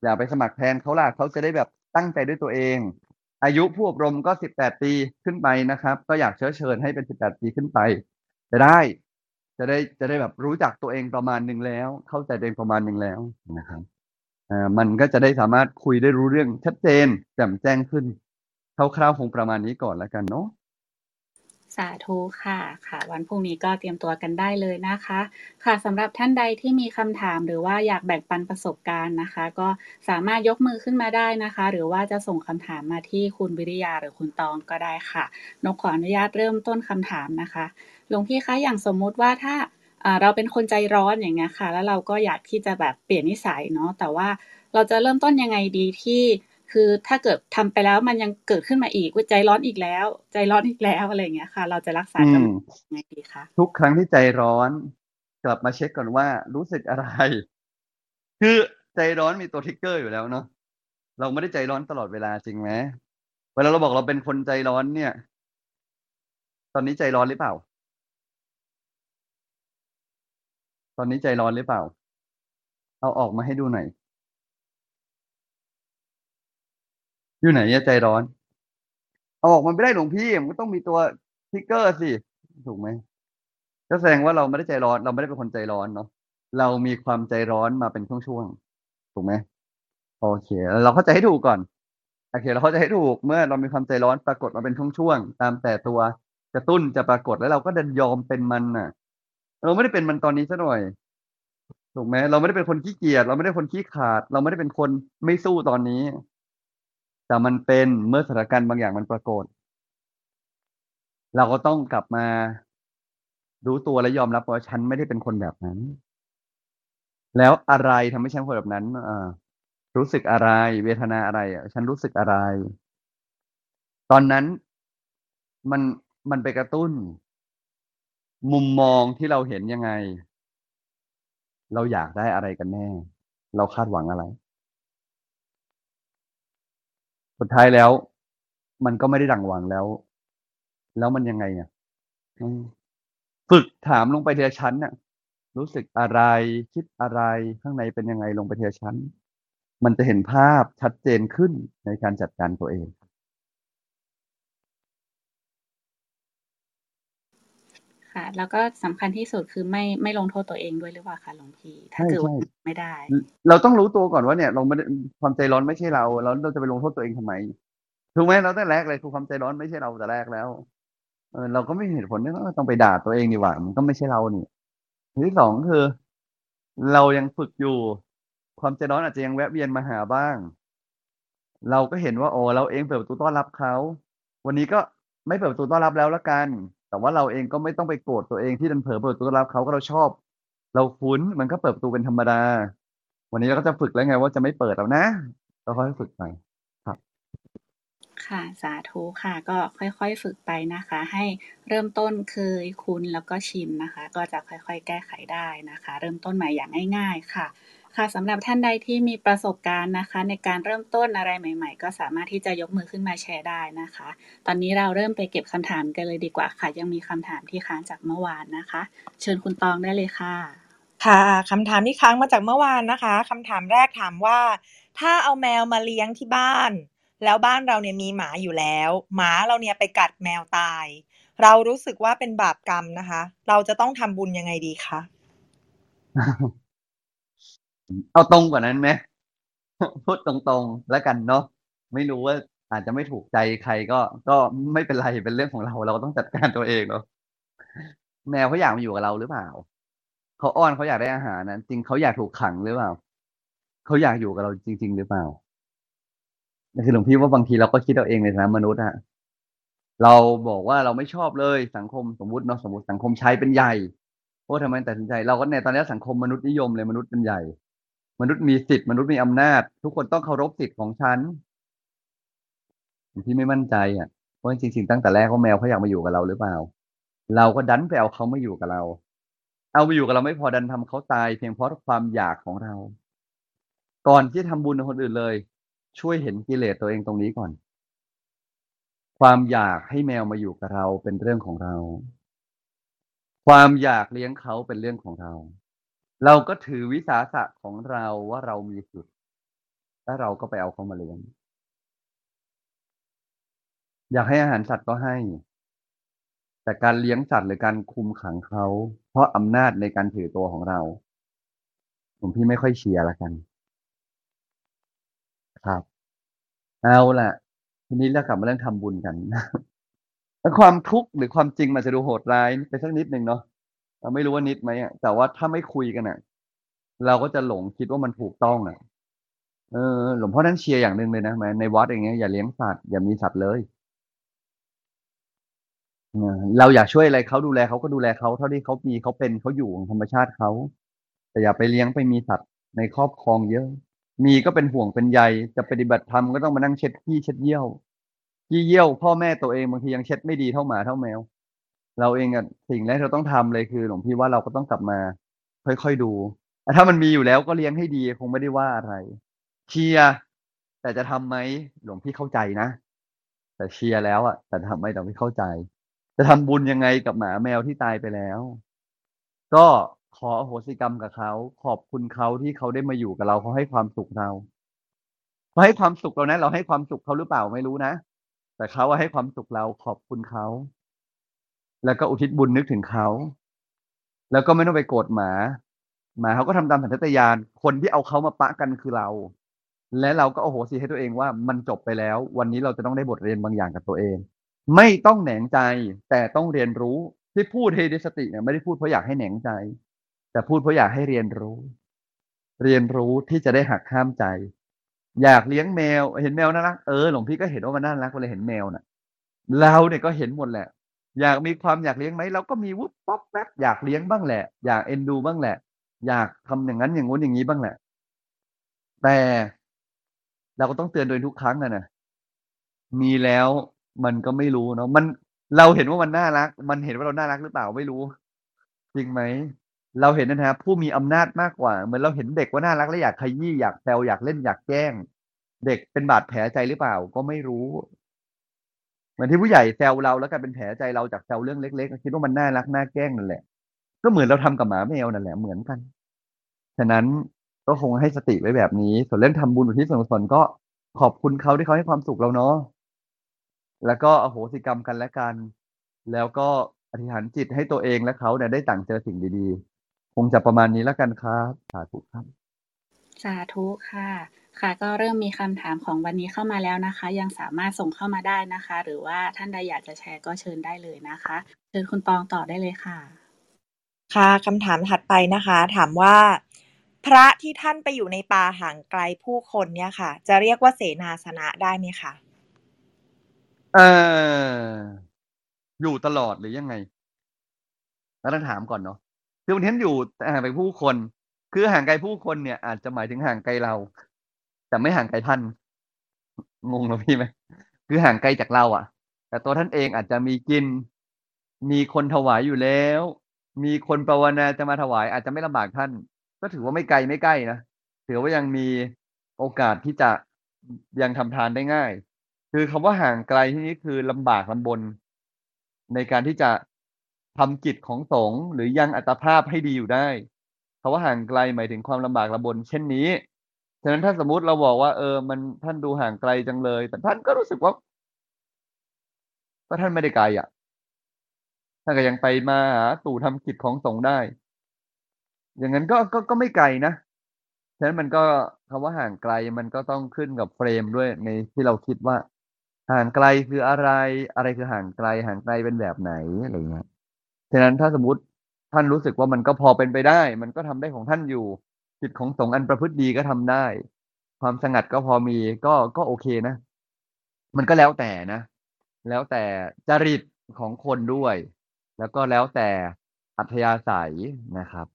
อย่าไปสมัครแทนเขาล่ะเขาจะได้แบบตั้งใจด้วยตัวเอง อายุผู้อบรมก็สิบแปดปีขึ้นไปนะครับ ก็อยากเชื้อเชิญให้เป็นสิบแปดปีขึ้นไปจะได้ จะได้จะได้แบบรู้จักตัวเองประมาณหนึ่งแล้ว เข้าใจตัวเองประมาณหนึ่งแล้วนะครับอ่ามันก็จะได้สามารถคุยได้รู้เรื่องชัดเจนแจ่มแจ้งขึ้นคร่าวๆคงประมาณนี้ก่อนแล้วกันเนาะ สาธุค่ะค่ะ วันพรุ่งนี้ก็เตรียมตัวกันได้เลยนะคะ ค่ะสำหรับท่านใดที่มีคำถามหรือว่าอยากแบ่งปันประสบการณ์นะคะ ก็สามารถยกมือขึ้นมาได้นะคะ หรือว่าจะส่งคำถามมาที่คุณวิริยาหรือคุณตองก็ได้ค่ะนกขออนุญาตเริ่มต้นคำถามนะคะหลวงพี่คะอย่างสมมุติว่าถ้าอ่าเราเป็นคนใจร้อนอย่างเงี้ยค่ะ แล้วเราก็อยากที่จะแบบเปลี่ยนนิสัยเนาะแต่ว่าเราจะเริ่มต้นยังไงดีที่ คือถ้าเกิดทำไปแล้วมันยังเกิดขึ้นมาอีกว่าใจร้อนอีกแล้ว ใจร้อนอีกแล้วอะไรอย่างเงี้ยค่ะ เราจะรักษาอืกับมมันยังไงดีคะทุกครั้งที่ใจร้อน กลับมาเช็คก่อนว่ารู้สึกอะไร คือใจร้อนมีตัวทริกเกอร์อยู่แล้วเนาะเราไม่ได้ใจร้อนตลอดเวลาจริงไหมเวลาเราบอกเราเป็นคนใจร้อนเนี่ย ตอนนี้ใจร้อนหรือเปล่า ตอนนี้ใจร้อนหรือเปล่า เอาออกมาให้ดูหน่อย อยู่ไหนอะใจร้อน เอาออกมาไม่ได้หลวงพี่มันก็ต้องมีตัวทริกเกอร์สิถูกไหมก็แสดงว่าเราไม่ได้ใจร้อน เราไม่ได้เป็นคนใจร้อนเนาะเรามีความใจร้อนมาเป็นช่วงๆถูกไหมโอเค เราเข้าใจให้ถูกก่อนโอเค เราเข้าใจให้ถูกเมื่อเรามีความใจร้อนปรากฏมาเป็นช่วงๆตามแต่ตัวกระตุ้นจะปรากฏแล้วเราก็เดินยอมเป็นมันน่ะ เราไม่ได้เป็นมันตอนนี้ซะหน่อยถูกไหมเราไม่ได้เป็นคนขี้เกียจเราไม่ได้คนขี้ขาด เราไม่ได้เป็นคนไม่สู้ตอนนี้ แต่มันเป็นเมื่อสถานการณ์บางอย่างมันปรากฏ เราก็ต้องกลับมารู้ตัวและยอมรับว่าฉันไม่ได้เป็นคนแบบนั้น แล้วอะไรทำให้ฉันคนแบบนั้นอรู้สึกอะไร เวทนาอะไรอะฉันรู้สึกอะไร ตอนนั้นมันมันไปกระตุ้น มุมมองที่เราเห็นยังไง เราอยากได้อะไรกันแน่ เราคาดหวังอะไร สุดท้ายแล้ว มันก็ไม่ได้ดังหวังแล้ว แล้วมันยังไงอะอืมฝึกถามลงไปทีละชั้นน่ะ รู้สึกอะไรคิดอะไรข้างในเป็นยังไงลงไปทีละชั้น มันจะเห็นภาพชัดเจนขึ้นในการจัดการตัวเอง ค่ะ แล้วก็สำคัญที่สุดคือไม่ไม่ลงโทษตัวเองด้วยหรือเปล่าคะหลวงพี่ถ้าใช่เกิดว่าใช่ไม่ได้ เราต้องรู้ตัวก่อนว่าเนี่ยเราไม่ได้ความใจร้อนไม่ใช่เราแล้วเราจะไปลงโทษตัวเองทำไมถูกไหมเราตั้งแต่แรกเลยคือความใจร้อนไม่ใช่เราแต่แรกแล้วเออเราก็ไม่มีเหตุผลที่ต้องไปด่าตัวเองดีกว่ามันก็ไม่ใช่เรานี่อันที่สองคือ เรายังฝึกอยู่ ความใจร้อนอาจจะยังแวะเวียนมาหาบ้าง เราก็เห็นว่าโอ้เราเองเปิดประตูต้อนรับเขาวันนี้ก็ไม่เปิดประตูต้อนรับแล้วละกัน แต่ว่าเราเองก็ไม่ต้องไปโกรธตัวเองที่ดันเผลอเปิดประตูรับเขาก็เราชอบ เราคุ้นมันก็เปิดประตูเป็นธรรมดา วันนี้เราก็จะฝึกแล้วไงว่าจะไม่เปิดแล้วนะก็ค่อยฝึกไปครับ ค่ะ สาธุค่ะ ก็ค่อยๆฝึกไปนะคะ ให้เริ่มต้นเคยคุ้นแล้วก็ชินนะคะ ก็จะค่อยๆ แก้ไขได้นะคะ เริ่มต้นใหม่อย่างง่าย ๆ ค่ะ ค่ะสำหรับท่านใดที่มีประสบการณ์นะคะ ในการเริ่มต้นอะไรใหม่ ๆ ก็สามารถที่จะยกมือขึ้นมาแชร์ได้นะคะ ตอนนี้เราเริ่มไปเก็บคำถามกันเลยดีกว่าค่ะ ยังมีคำถามที่ค้างจากเมื่อวานนะคะ เชิญคุณตองได้เลยค่ะ ค่ะคำถามที่ค้างมาจากเมื่อวานนะคะคำถามแรกถามว่า ถ้าเอาแมวมาเลี้ยงที่บ้าน แล้วบ้านเราเนี่ยมีหมาอยู่แล้ว หมาเราเนี่ยไปกัดแมวตาย เรารู้สึกว่าเป็นบาปกรรมนะคะ เราจะต้องทำบุญยังไงดีคะ เอาตรงกว่านั้นไหมพูดตรงๆแล้วกันเนาะไม่รู้ว่าอาจจะไม่ถูกใจใครก็ก็ไม่เป็นไรเป็นเรื่องของเรา เราก็ต้องจัดการตัวเองเนาะแมวเขาอยากมาอยู่กับเราหรือเปล่าเขาอ้อนเขาอยากได้อาหารนะจริงเขาอยากถูกขังหรือเปล่าเขาอยากอยู่กับเราจริง ๆ หรือเปล่านั่คือหลวงพี่ว่าบางทีเราก็คิดเอาเองในฐานะมนุษย์อะเราบอกว่าเราไม่ชอบเลยสังคมสมมติเนาะสมมติสังคมใชายเป็นใหญ่โอ้ทำไมตัดสินใจเราก็ในตอนนี้สังคมมนุษย์นิยมเลยมนุษย์เป็นใหญ่ มนุษย์มีสิทธิ์มนุษย์มีอำนาจ ทุกคนต้องเคารพสิทธิ์ของฉันที่ไม่มั่นใจอะเพราะจริงๆตั้งแต่แรกเขาแมวเขาอยากมาอยู่กับเราหรือเปล่า เราก็ดันไปเอาเขามาอยู่กับเรา เอาไปอยู่กับเราไม่พอดันทำเขาตายเพียงเพราะความอยากของเรา ก่อนที่ทำบุญกับคนอื่นเลย ช่วยเห็นกิเลสตัวเองตรงนี้ก่อน ความอยากให้แมวมาอยู่กับเราเป็นเรื่องของเรา ความอยากเลี้ยงเขาเป็นเรื่องของเรา เราก็ถือวิสาสะของเราว่าเรามีสุด แล้วเราก็ไปเอาเขามาเลี้ยง อยากให้อาหารสัตว์ก็ให้ แต่การเลี้ยงสัตว์หรือการคุมขังเขา เพราะอำนาจในการถือตัวของเรา ผมพี่ไม่ค่อยเชียร์ละกัน ครับ เอาล่ะ ทีนี้เรากลับมาเรื่องทำบุญกัน ความทุกข์หรือความจริงมันจะดูโหดร้ายไปสักนิดหนึ่งเนาะ เราไม่รู้ว่านิดไหมอะแต่ว่าถ้าไม่คุยกันอะ เราก็จะหลงคิดว่ามันถูกต้องอะ เออ หลวงพ่อนั้นเชียร์อย่างหนึ่งเลยนะแม้ในวัดอย่างเงี้ยอย่าเลี้ยงสัตว์อย่ามีสัตว์เลยเออเราอยากช่วยอะไรเขาดูแลเขาก็ดูแลเขาเท่าที่เขามีเขาเป็นเขาอยู่ของธรรมชาติเขาแต่อย่าไปเลี้ยงไปมีสัตว์ในครอบครองเยอะ มีก็เป็นห่วงเป็นใยจะปฏิบัติธรรมก็ต้องมานั่งเช็ดขี้เช็ดเยี่ยวขี้เยี่ยว พ่อแม่ตัวเองบางทียังเช็ดไม่ดีเท่าหมาเท่าแมว เราเองอะสิ่งแรกที่เราต้องทำเลยคือ หลวงพี่ว่าเราก็ต้องกลับมา ค่อยๆดูถ้ามันมีอยู่แล้วก็เลี้ยงให้ดีคงไม่ได้ว่าอะไรเชียร์แต่จะทำไหมหลวงพี่เข้าใจนะแต่เชียร์แล้วอะแต่ทำไหมหลวงพี่เข้าใจ จะทำบุญยังไงกับหมาแมวที่ตายไปแล้ว ก็ขออโหสิกรรมกับเขาขอบคุณเขาที่เขาได้มาอยู่กับเราเขาให้ความสุขเราเขาให้ความสุขเรานะ เราให้ความสุขเขาหรือเปล่าไม่รู้นะแต่เขาอะให้ความสุขเราขอบคุณเขา แล้วก็อุทิศบุญนึกถึงเขา แล้วก็ไม่ต้องไปโกรธหมา หมาเขาก็ทำตามสัญชาตญาณคนที่เอาเขามาปะกันคือเรา และเราก็โอโหสิให้ตัวเองว่ามันจบไปแล้ว วันนี้เราจะต้องได้บทเรียนบางอย่างกับตัวเอง ไม่ต้องแหนงใจแต่ต้องเรียนรู้ที่พูดเฮดิสติเนี่ยไม่ได้พูดเพราะอยากให้แหนงใจ แต่พูดเพราะอยากให้เรียนรู้ เรียนรู้ที่จะได้หักห้ามใจ อยากเลี้ยงแมว เห็นแมวน่ารักเออหลวงพี่ก็เห็นว่ามันน่ารักเลาเห็นแมวน่ะ เราเนี่ยก็เห็นหมดแหละ อยากมีความอยากเลี้ยงไหมเราก็มีวุบป๊อกแป๊บอยากเลี้ยงบ้างแหละ อยากเอ็นดูบ้างแหละ อยากทำอย่างนั้นอย่างงู้นอย่างนี้บ้างแหละ แต่เราก็ต้องเตือนโดยทุกครั้งอะนะมีแล้วมันก็ไม่รู้เนาะมันเราเห็นว่ามันน่ารัก มันเห็นว่าเราน่ารักหรือเปล่าไม่รู้ จริงไหมเราเห็นนะฮะผู้มีอำนาจมากกว่าเหมือนเราเห็นเด็กว่าน่ารักแล้วอยากขยี้อยากแซวอยากเล่นอยากแกล้ง เด็กเป็นบาดแผลใจหรือเปล่าก็ไม่รู้ เหมือนที่ผู้ใหญ่แซวเราแล้วกลายเป็นแผลใจเราจากแซวเรื่องเล็กๆคิดว่ามันน่ารักน่าแกล้งนั่นแหละ ก็เหมือนเราทำกับหมาแมวนั่นแหละเหมือนกันฉะนั้นก็คงให้สติไว้แบบนี้ ส่วนเรื่องทำบุญอุทิศส่วนกุศลก็ขอบคุณเขาที่เขาให้ความสุขเราเนาะแล้วก็อโหสิกรรมกันและกัน แล้วก็อธิษฐานจิตให้ตัวเองและเขาเนี่ยได้ต่างเจอสิ่งดีๆ คงจะประมาณนี้แล้วกันครับ สาธุครับ สาธุค่ะ ค่ะก็เริ่มมีคำถามของวันนี้เข้ามาแล้วนะคะ ยังสามารถส่งเข้ามาได้นะคะ หรือว่าท่านใดอยากจะแชร์ก็เชิญได้เลยนะคะ เชิญคุณตองต่อได้เลยค่ะ ค่ะคำถามถัดไปนะคะ ถามว่า พระที่ท่านไปอยู่ในป่าห่างไกลผู้คนเนี่ยค่ะ จะเรียกว่าเสนาสนะได้ไหมคะเอออยู่ตลอดหรือยังไงแล้วต้องถามก่อนเนาะคือวันนี้อยู่ห่างไกลผู้คน คือห่างไกลผู้คนเนี่ยอาจจะหมายถึงห่างไกลเรา แต่ไม่ห่างไกลท่านงงนะพี่ไหมคือห่างไกลจากเราอะ แต่ตัวท่านเองอาจจะมีกิน มีคนถวายอยู่แล้ว มีคนภาวนาจะมาถวาย อาจจะไม่ลำบากท่าน ก็ถือว่าไม่ไกลไม่ใกล้นะถือว่ายังมีโอกาสที่จะยังทำทานได้ง่าย คือคำว่าห่างไกลที่นี้คือลำบากลำบน ในการที่จะทำกิจของสงฆ์หรือยังอัตภาพให้ดีอยู่ได้คำว่าห่างไกลหมายถึงความลำบากลำบน เช่นนี้ ฉะนั้นถ้าสมมติเราบอกว่า เออ มันท่านดูห่างไกลจังเลย แต่ท่านก็รู้สึกว่าก็ท่านไม่ได้ไกลอะท่านก็ยังไปมาหาตู่ทำกิจของสงฆ์ได้ อย่างนั้นก็ก็ก็ไม่ไกลนะฉะนั้นมันก็คำว่าห่างไกลมันก็ต้องขึ้นกับเฟรมด้วยในที่เราคิดว่า ห่างไกลคืออะไร อะไรคือห่างไกล ห่างไกลเป็นแบบไหนอะไรเงี้ยฉะนั้นถ้าสมมติท่านรู้สึกว่ามันก็พอเป็นไปได้ มันก็ทำได้ของท่านอยู่ จิตของสงฆ์อันประพฤติดีก็ทำได้ ความสงัดก็พอมีก็ก็โอเคนะ มันก็แล้วแต่นะ แล้วแต่จริตของคนด้วย แล้วก็แล้วแต่อัธยาศัยนะครับ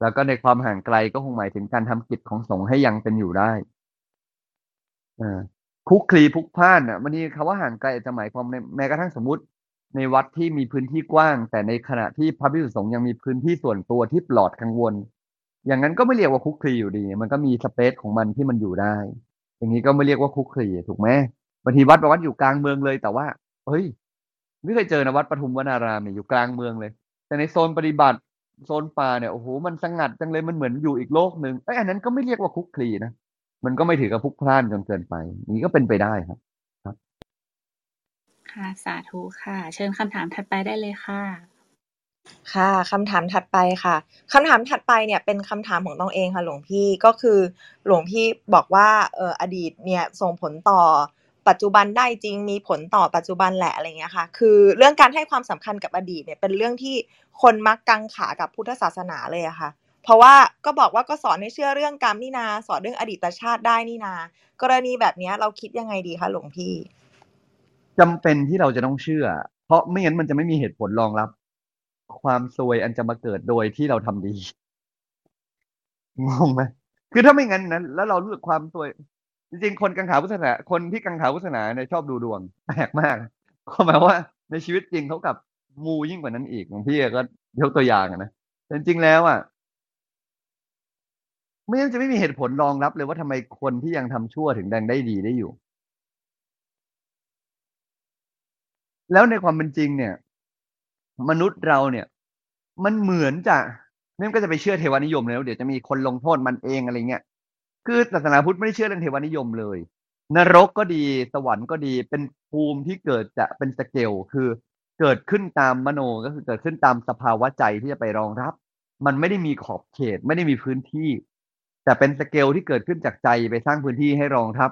แล้วก็ในความห่างไกลก็คงหมายถึงการทำกิจของสงฆ์ให้ยังเป็นอยู่ได้อคุกคลีพุกพ่านอะมันนี่คำว่าห่างไกลจจะหมายความในแม้กระทั่งสมมติ ในวัดที่มีพื้นที่กว้าง แต่ในขณะที่พระภิกษุสงฆ์ยังมีพื้นที่ส่วนตัวที่ปลอดกังวล อย่างนั้นก็ไม่เรียกว่าคุกคลีอยู่ดี มันก็มีสเปซของมันที่มันอยู่ได้ อย่างนี้ก็ไม่เรียกว่าคุกคลีถูกไหมบางทีวัดบางวัดอยู่กลางเมืองเลยแต่ว่าเฮ้ยไม่เคยเจอนะวัดปทุมวนารามเนี่ยอยู่กลางเมืองเลย แต่ในโซนปฏิบัติโซนป่าเนี่ยโอ้โหมันสงัดจังเลยมันเหมือนอยู่อีกโลกหนึ่งไอ้อันนั้นก็ไม่เรียกว่าคุกคลีนะมันก็ไม่ถือกับพุกพล่านจนเกินไป นี้ก็เป็นไปได้ครับค่ะสาธุค่ะ เชิญคำถามถัดไปได้เลยค่ะ ค่ะ คำถามถัดไปค่ะ คำถามถัดไปเนี่ยเป็นคำถามของต้องเองค่ะหลวงพี่ ก็คือหลวงพี่บอกว่า เอออดีตเนี่ยส่งผลต่อปัจจุบันได้จริง มีผลต่อปัจจุบันแหละ อะไรเงี้ยค่ะ คือเรื่องการให้ความสำคัญกับอดีตเนี่ยเป็นเรื่องที่คนมักกังขากับพุทธศาสนาเลยอะค่ะ เพราะว่าก็บอกว่าก็สอนให้เชื่อเรื่องกรรมนี่นา สอนเรื่องอดีตชาติได้นี่นา กรณีแบบเนี้ยเราคิดยังไงดีคะหลวงพี่ จำเป็นที่เราจะต้องเชื่อ เพราะไม่งั้นมันจะไม่มีเหตุผลรองรับ ความซวยอันจะมาเกิดโดยที่เราทำดีงงไหมคือถ้าไม่งั้นนั้น แล้วเรารู้สึกความซวย จริงๆ คนกังขาพุทธศาสนาคนที่กังขาพุทธศาสนาเนี่ยชอบดูดวงแปลกมากก็หมายว่า ในชีวิตจริงเขากับมูยิ่งกว่านั้นอีกของพี่ก็ยกตัวอย่างนะแต่จริงๆแล้วอะไม่งั้นจะไม่มีเหตุผลรองรับเลยว่าทำไมคนที่ยังทำชั่วถึงดังได้ดีได้อยู่ แล้วในความเป็นจริงเนี่ย มนุษย์เราเนี่ย มันเหมือนจะนี่ก็จะไปเชื่อเทวานิยมแล้วเดี๋ยวจะมีคนลงโทษมันเองอะไรเงี้ยคือศาสนาพุทธไม่ได้เชื่อเรื่องเทวานิยมเลย นรกก็ดีสวรรค์ก็ดีเป็นภูมิที่เกิดจะเป็นสเกลคือเกิดขึ้นตามมโนก็คือเกิดขึ้นตามสภาวะใจที่จะไปรองรับ มันไม่ได้มีขอบเขต ไม่ได้มีพื้นที่ แต่เป็นสเกลที่เกิดขึ้นจากใจไปสร้างพื้นที่ให้รองรับ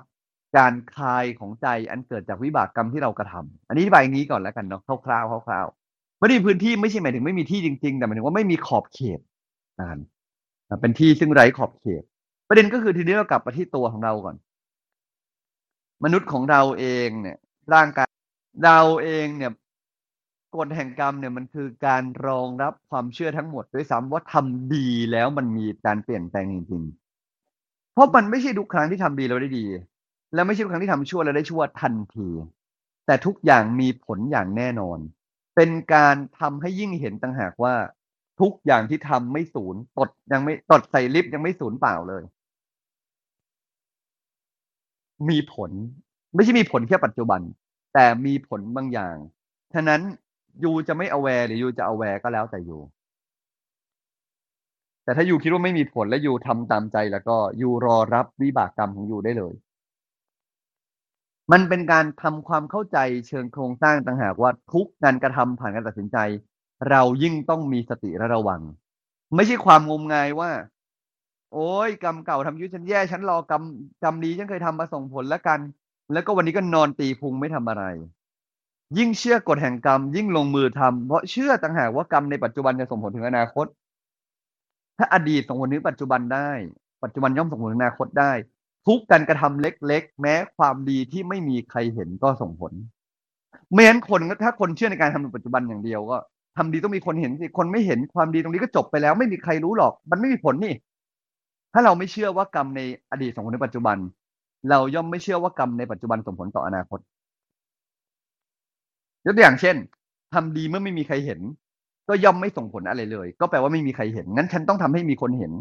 การคลายของใจอันเกิดจากวิบากกรรมที่เรากระทำอันนี้อธิบายอย่างนี้ก่อนแล้วกันเนาะคร่าวๆคร่าวๆ ไม่ได้มีพื้นที่ไม่ใช่หมายถึงไม่มีที่จริง ๆ แต่หมายถึงว่าไม่มีขอบเขตนั่นเป็นที่ซึ่งไร้ขอบเขต ประเด็นก็คือทีนี้เรากลับมาที่ตัวของเราก่อน มนุษย์ของเราเองเนี่ย ร่างกายเราเองเนี่ยกฎแห่งกรรมเนี่ยมันคือการรองรับความเชื่อทั้งหมดด้วยซ้ำว่าทำดีแล้วมันมีการเปลี่ยนแปลงจริงๆ เพราะมันไม่ใช่ทุกครั้งที่ทำดีเราได้ดี และไม่ใช่ทุกครั้งที่ทำชั่วเราได้ชั่วทันที แต่ทุกอย่างมีผลอย่างแน่นอน เป็นการทำให้ยิ่งเห็นต่างหากว่า ทุกอย่างที่ทำไม่ศูนย์ตดยังไม่ตดใส่ลิฟต์ยังไม่ศูนย์เปล่าเลย มีผล ไม่ใช่มีผลแค่ปัจจุบัน แต่มีผลบางอย่าง ฉะนั้นยูจะไม่ aware หรือยูจะ aware ก็แล้วแต่ยูแต่ถ้ายูคิดว่าไม่มีผลและยูทำตามใจแล้วก็ยูรอรับวิบากกรรมของยูได้เลย มันเป็นการทำความเข้าใจเชิงโครงสร้างต่างหากว่าทุกการกระทำผ่านการตัดสินใจ เรายิ่งต้องมีสติและระวัง ไม่ใช่ความงมงายว่า โอ้ยกรรมเก่าทำยุฉันแย่ฉันรอกรรมกรรมดีฉันเคยทำมาส่งผลแล้วกัน แล้วก็วันนี้ก็นอนตีพุงไม่ทำอะไร ยิ่งเชื่อกฎแห่งกรรม ยิ่งลงมือทำเพราะเชื่อต่างหากว่ากรรมในปัจจุบันจะส่งผลถึงอนาคต ถ้าอดีตส่งผลถึงปัจจุบันได้ ปัจจุบันย่อมส่งผลถึงอนาคตได้ ทุกการกระทำเล็ก ๆ แม้ความดีที่ไม่มีใครเห็นก็ส่งผลไม่งั้นคนถ้าคนเชื่อในการทำในปัจจุบันอย่างเดียวก็ทำดีต้องมีคนเห็นสิคนไม่เห็นความดีตรงนี้ก็จบไปแล้ว ไม่มีใครรู้หรอก มันไม่มีผลนี่ ถ้าเราไม่เชื่อว่ากรรมในอดีตส่งผลในปัจจุบัน เราย่อมไม่เชื่อว่ากรรมในปัจจุบันส่งผลต่ออนาคตยกตัวอย่างเช่นทำดีเมื่อไม่มีใครเห็น ก็ย่อมไม่ส่งผลอะไรเลย ก็แปลว่าไม่มีใครเห็นงั้นฉันต้องทำให้มีคนเห็น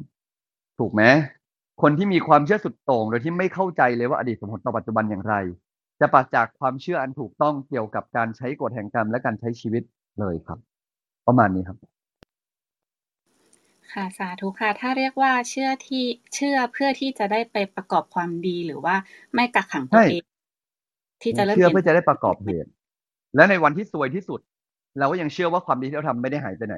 ถูกไหม คนที่มีความเชื่อสุดโต่งโดยที่ไม่เข้าใจเลยว่าอดีตส่งผลต่อปัจจุบันอย่างไร จะปราศจากความเชื่ออันถูกต้องเกี่ยวกับการใช้กฎแห่งกรรมและการใช้ชีวิตเลยครับ ประมาณนี้ครับ ค่ะสาธุค่ะ ถ้าเรียกว่าเชื่อที่เชื่อเพื่อที่จะได้ไปประกอบความดีหรือว่าไม่กักขังตัวใช่เองที่จะเริ่มเชื่อเปลี่ยนเพื่อจะได้ประกอบเหตุ และในวันที่ซวยที่สุด เราก็ยังเชื่อว่าความดีที่เราทำไม่ได้หายไปไหน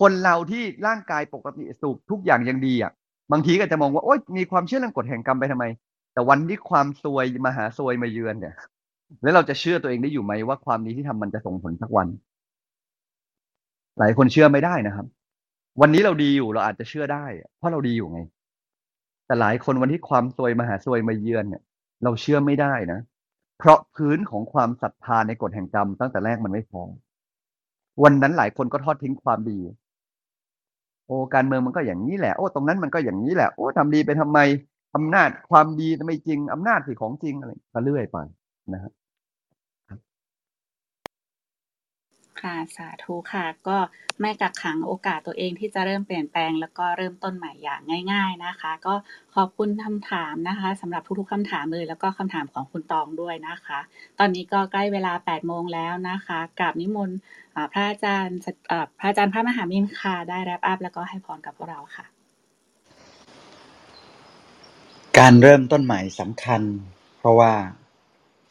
คนเราที่ร่างกายปกติสุขทุกอย่างยังดีอะ บางทีก็จะมองว่าโอ๊ยมีความเชื่อเรื่องกฎแห่งกรรมไปทำไม แต่วันที่ความซวยมาหาซวยมาเยือนเนี่ย แล้วเราจะเชื่อตัวเองได้อยู่ไหมว่าความดีที่ทำมันจะส่งผลสักวัน หลายคนเชื่อไม่ได้นะครับ วันนี้เราดีอยู่เราอาจจะเชื่อได้ เพราะเราดีอยู่ไง แต่หลายคนวันที่ความซวยมาหาซวยมาเยือนเนี่ย เราเชื่อไม่ได้นะเพราะพื้นของความศรัทธาในกฎแห่งกรรมตั้งแต่แรกมันไม่พอวันนั้นหลายคนก็ทอดทิ้งความดี โอ้การเมืองมันก็อย่างนี้แหละโอ้ตรงนั้นมันก็อย่างนี้แหละโอ้ทำดีไปทำไมอำนาจความดีไม่จริงอำนาจสิของจริงอะไรก็เรื่อยไปนะฮะ ค่ะสาธุค่ะ ก็ไม่กักขังโอกาสตัวเองที่จะเริ่มเปลี่ยนแปลง แล้วก็เริ่มต้นใหม่อย่างง่าย ๆนะคะ ก็ขอบคุณคำถามนะคะสำหรับทุกๆคำถามเลย แล้วก็คำถามของคุณตองด้วยนะคะ ตอนนี้ก็ใกล้เวลา 8 โมงแล้วนะคะกราบนิมนต์พระอาจารย์พระอาจารย์พระมหามินค่ะได้แรปอัพแล้วก็ให้พรกับพวกเราค่ะ การเริ่มต้นใหม่สำคัญ เพราะว่า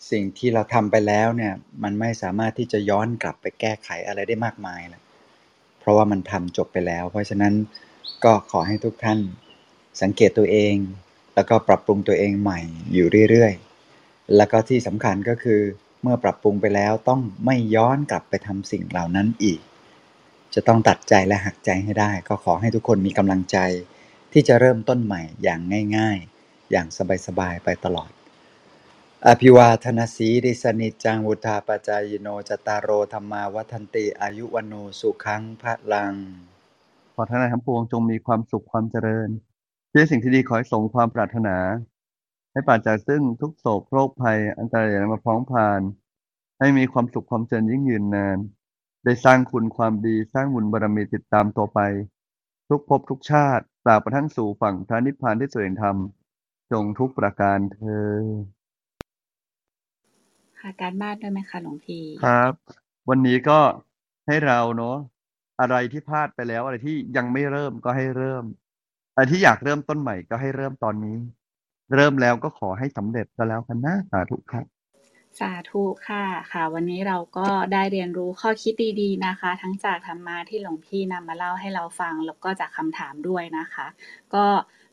สิ่งที่เราทำไปแล้วเนี่ยมันไม่สามารถที่จะย้อนกลับไปแก้ไขอะไรได้มากมายแล้วเพราะว่ามันทำจบไปแล้ว เพราะฉะนั้นก็ขอให้ทุกท่านสังเกตตัวเอง แล้วก็ปรับปรุงตัวเองใหม่อยู่เรื่อยๆ แล้วก็ที่สำคัญก็คือเมื่อปรับปรุงไปแล้วต้องไม่ย้อนกลับไปทำสิ่งเหล่านั้นอีก จะต้องตัดใจและหักใจให้ได้ ก็ขอให้ทุกคนมีกำลังใจที่จะเริ่มต้นใหม่อย่างง่าย ๆ อย่างสบายๆไปตลอด อภิวาทนาสีริสนิจจังวุธาปจายโนจตารโรธรรมาวัฒนติ อายุวันโนสุขังพระลัง ขอท่านทั้งปวงจงมีความสุขความเจริญที่สิ่งที่ดีขอให้สมความปรารถนา ให้ปราศจากซึ่งทุกโศกโรคภัยอันตรายมาพ้องผ่าน ให้มีความสุขความเจริญยิ่งยืนนาน ได้สร้างคุณความดีสร้างบุญบารมีติดตามตัวไป ทุกภพทุกชาติตราบกระทั่งสู่ฝั่งพระนิพพานที่สวยธรรมจงทุกประการเธอ ค่ะ การบ้านด้วยไหมคะหลวงพี่ครับ วันนี้ก็ให้เราเนาะอะไรที่พลาดไปแล้ว อะไรที่ยังไม่เริ่มก็ให้เริ่มอะไรที่อยากเริ่มต้นใหม่ก็ให้เริ่มตอนนี้ เริ่มแล้วก็ขอให้สำเร็จก็แล้วกันนะสาธุครับ สาธุค่ะค่ะ วันนี้เราก็ได้เรียนรู้ข้อคิดดีๆนะคะ ทั้งจากธรรมะที่หลวงพี่นำมาเล่าให้เราฟัง แล้วก็จากคำถามด้วยนะคะ ก็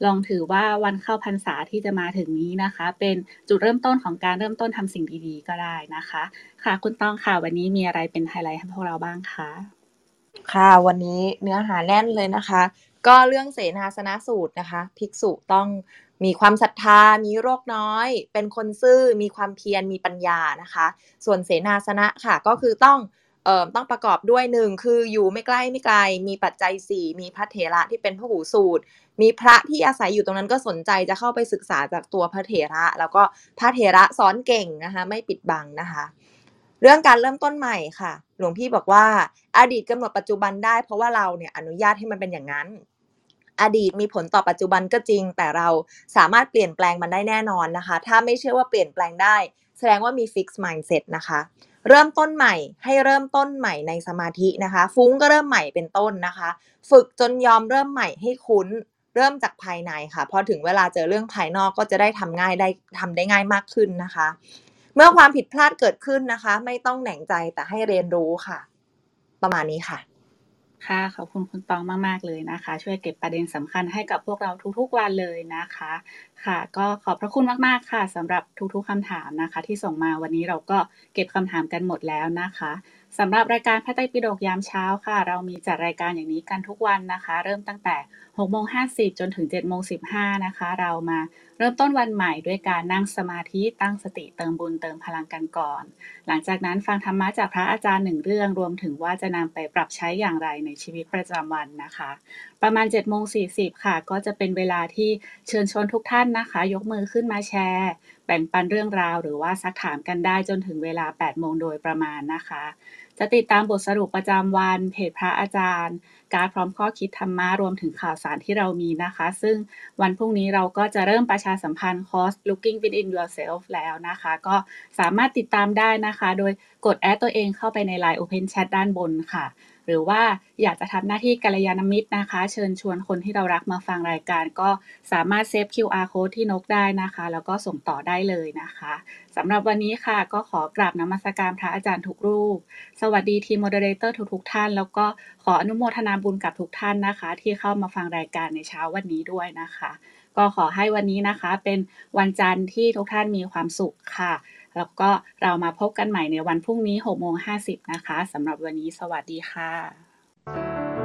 ลองถือว่าวันเข้าพรรษาที่จะมาถึงนี้นะคะ เป็นจุดเริ่มต้นของการเริ่มต้นทำสิ่งดีๆก็ได้นะคะ ค่ะ คุณต้องค่ะวันนี้มีอะไรเป็นไฮไลท์ให้พวกเราบ้างคะค่ะวันนี้เนื้อหาแน่นเลยนะคะ ก็เรื่องเสนาสนะสูตรนะคะ ภิกษุต้อง มีความศรัทธา มีโรคน้อย เป็นคนซื่อ มีความเพียร มีปัญญานะคะ ส่วนเสนาสนะค่ะ ก็คือต้องเอ่อต้องประกอบด้วยหนึ่งคืออยู่ไม่ใกล้ไม่ไกล มีปัจจัยสี่มีพระเถระที่เป็นพหูสูตร มีพระที่อาศัยอยู่ตรงนั้นก็สนใจจะเข้าไปศึกษาจากตัวพระเถระ แล้วก็พระเถระสอนเก่งนะคะไม่ปิดบังนะคะ เรื่องการเริ่มต้นใหม่ค่ะ หลวงพี่บอกว่าอดีตกำหนดปัจจุบันได้เพราะว่าเราเนี่ยอนุญาตให้มันเป็นอย่างนั้น อดีตมีผลต่อปัจจุบันก็จริง แต่เราสามารถเปลี่ยนแปลงมันได้แน่นอนนะคะ ถ้าไม่เชื่อว่าเปลี่ยนแปลงได้ แสดงว่ามี fix mindset นะคะเริ่มต้นใหม่ให้เริ่มต้นใหม่ในสมาธินะคะ ฟุ้งก็เริ่มใหม่เป็นต้นนะคะ ฝึกจนยอมเริ่มใหม่ให้คุ้นเริ่มจากภายในค่ะพอถึงเวลาเจอเรื่องภายนอกก็จะได้ทำง่ายได้ทำได้ง่ายมากขึ้นนะคะ เมื่อความผิดพลาดเกิดขึ้นนะคะ ไม่ต้องแหน่งใจแต่ให้เรียนรู้ค่ะ ประมาณนี้ค่ะ ค่ะขอบคุณคุณตองมาก ๆ เลยนะคะ ช่วยเก็บประเด็นสำคัญให้กับพวกเราทุกๆวันเลยนะคะ ค่ะ ก็ขอบพระคุณมากๆค่ะสำหรับทุกๆคำถามนะคะ ที่ส่งมาวันนี้เราก็เก็บคำถามกันหมดแล้วนะคะสำหรับรายการพระไตรปิฎกยามเช้าค่ะ เรามีจัดรายการอย่างนี้กันทุกวันนะคะ เริ่มตั้งแต่6โมง50 จนถึง7โมง15นะคะ เรามา เริ่มต้นวันใหม่ด้วยการนั่งสมาธิตั้งสติเติมบุญเติมพลังกันก่อน หลังจากนั้นฟังธรรมะจากพระอาจารย์หนึ่งเรื่องรวมถึงว่าจะนำไปปรับใช้อย่างไรในชีวิตประจำวันนะคะ ประมาณ7โมง40ค่ะ ก็จะเป็นเวลาที่เชิญชวนทุกท่านนะคะ ยกมือขึ้นมาแชร์ แบ่งปันเรื่องราว หรือว่าซักถามกันได้จนถึงเวลา8โมงโดยประมาณนะคะจะติดตามบทสรุปประจำวันเพจพระอาจารย์ การ์ดพร้อมข้อคิดธรรมะรวมถึงข่าวสารที่เรามีนะคะ ซึ่งวันพรุ่งนี้เราก็จะเริ่มประชาสัมพันธ์คอร์ส Looking Within Yourself แล้วนะคะ ก็สามารถติดตามได้นะคะ โดยกดแอดตัวเองเข้าไปใน Line Open Chat ด้านบนค่ะ หรือว่าอยากจะทำหน้าที่กัลยาณมิตรนะคะ เชิญชวนคนที่เรารักมาฟังรายการ ก็สามารถเซฟ QR Code ที่นกได้นะคะ แล้วก็ส่งต่อได้เลยนะคะสำหรับวันนี้ค่ะ ก็ขอกราบนมัสการพระอาจารย์ทุกรูป สวัสดีทีม moderator ทุกๆท่าน แล้วก็ขออนุโมทนาบุญกับทุกท่านนะคะ ที่เข้ามาฟังรายการในเช้าวันนี้ด้วยนะคะ ก็ขอให้วันนี้นะคะเป็นวันจันทร์ที่ทุกท่านมีความสุขค่ะ แล้วก็เรามาพบกันใหม่ในวันพรุ่งนี้6โมง50นะคะสำหรับวันนี้สวัสดีค่ะ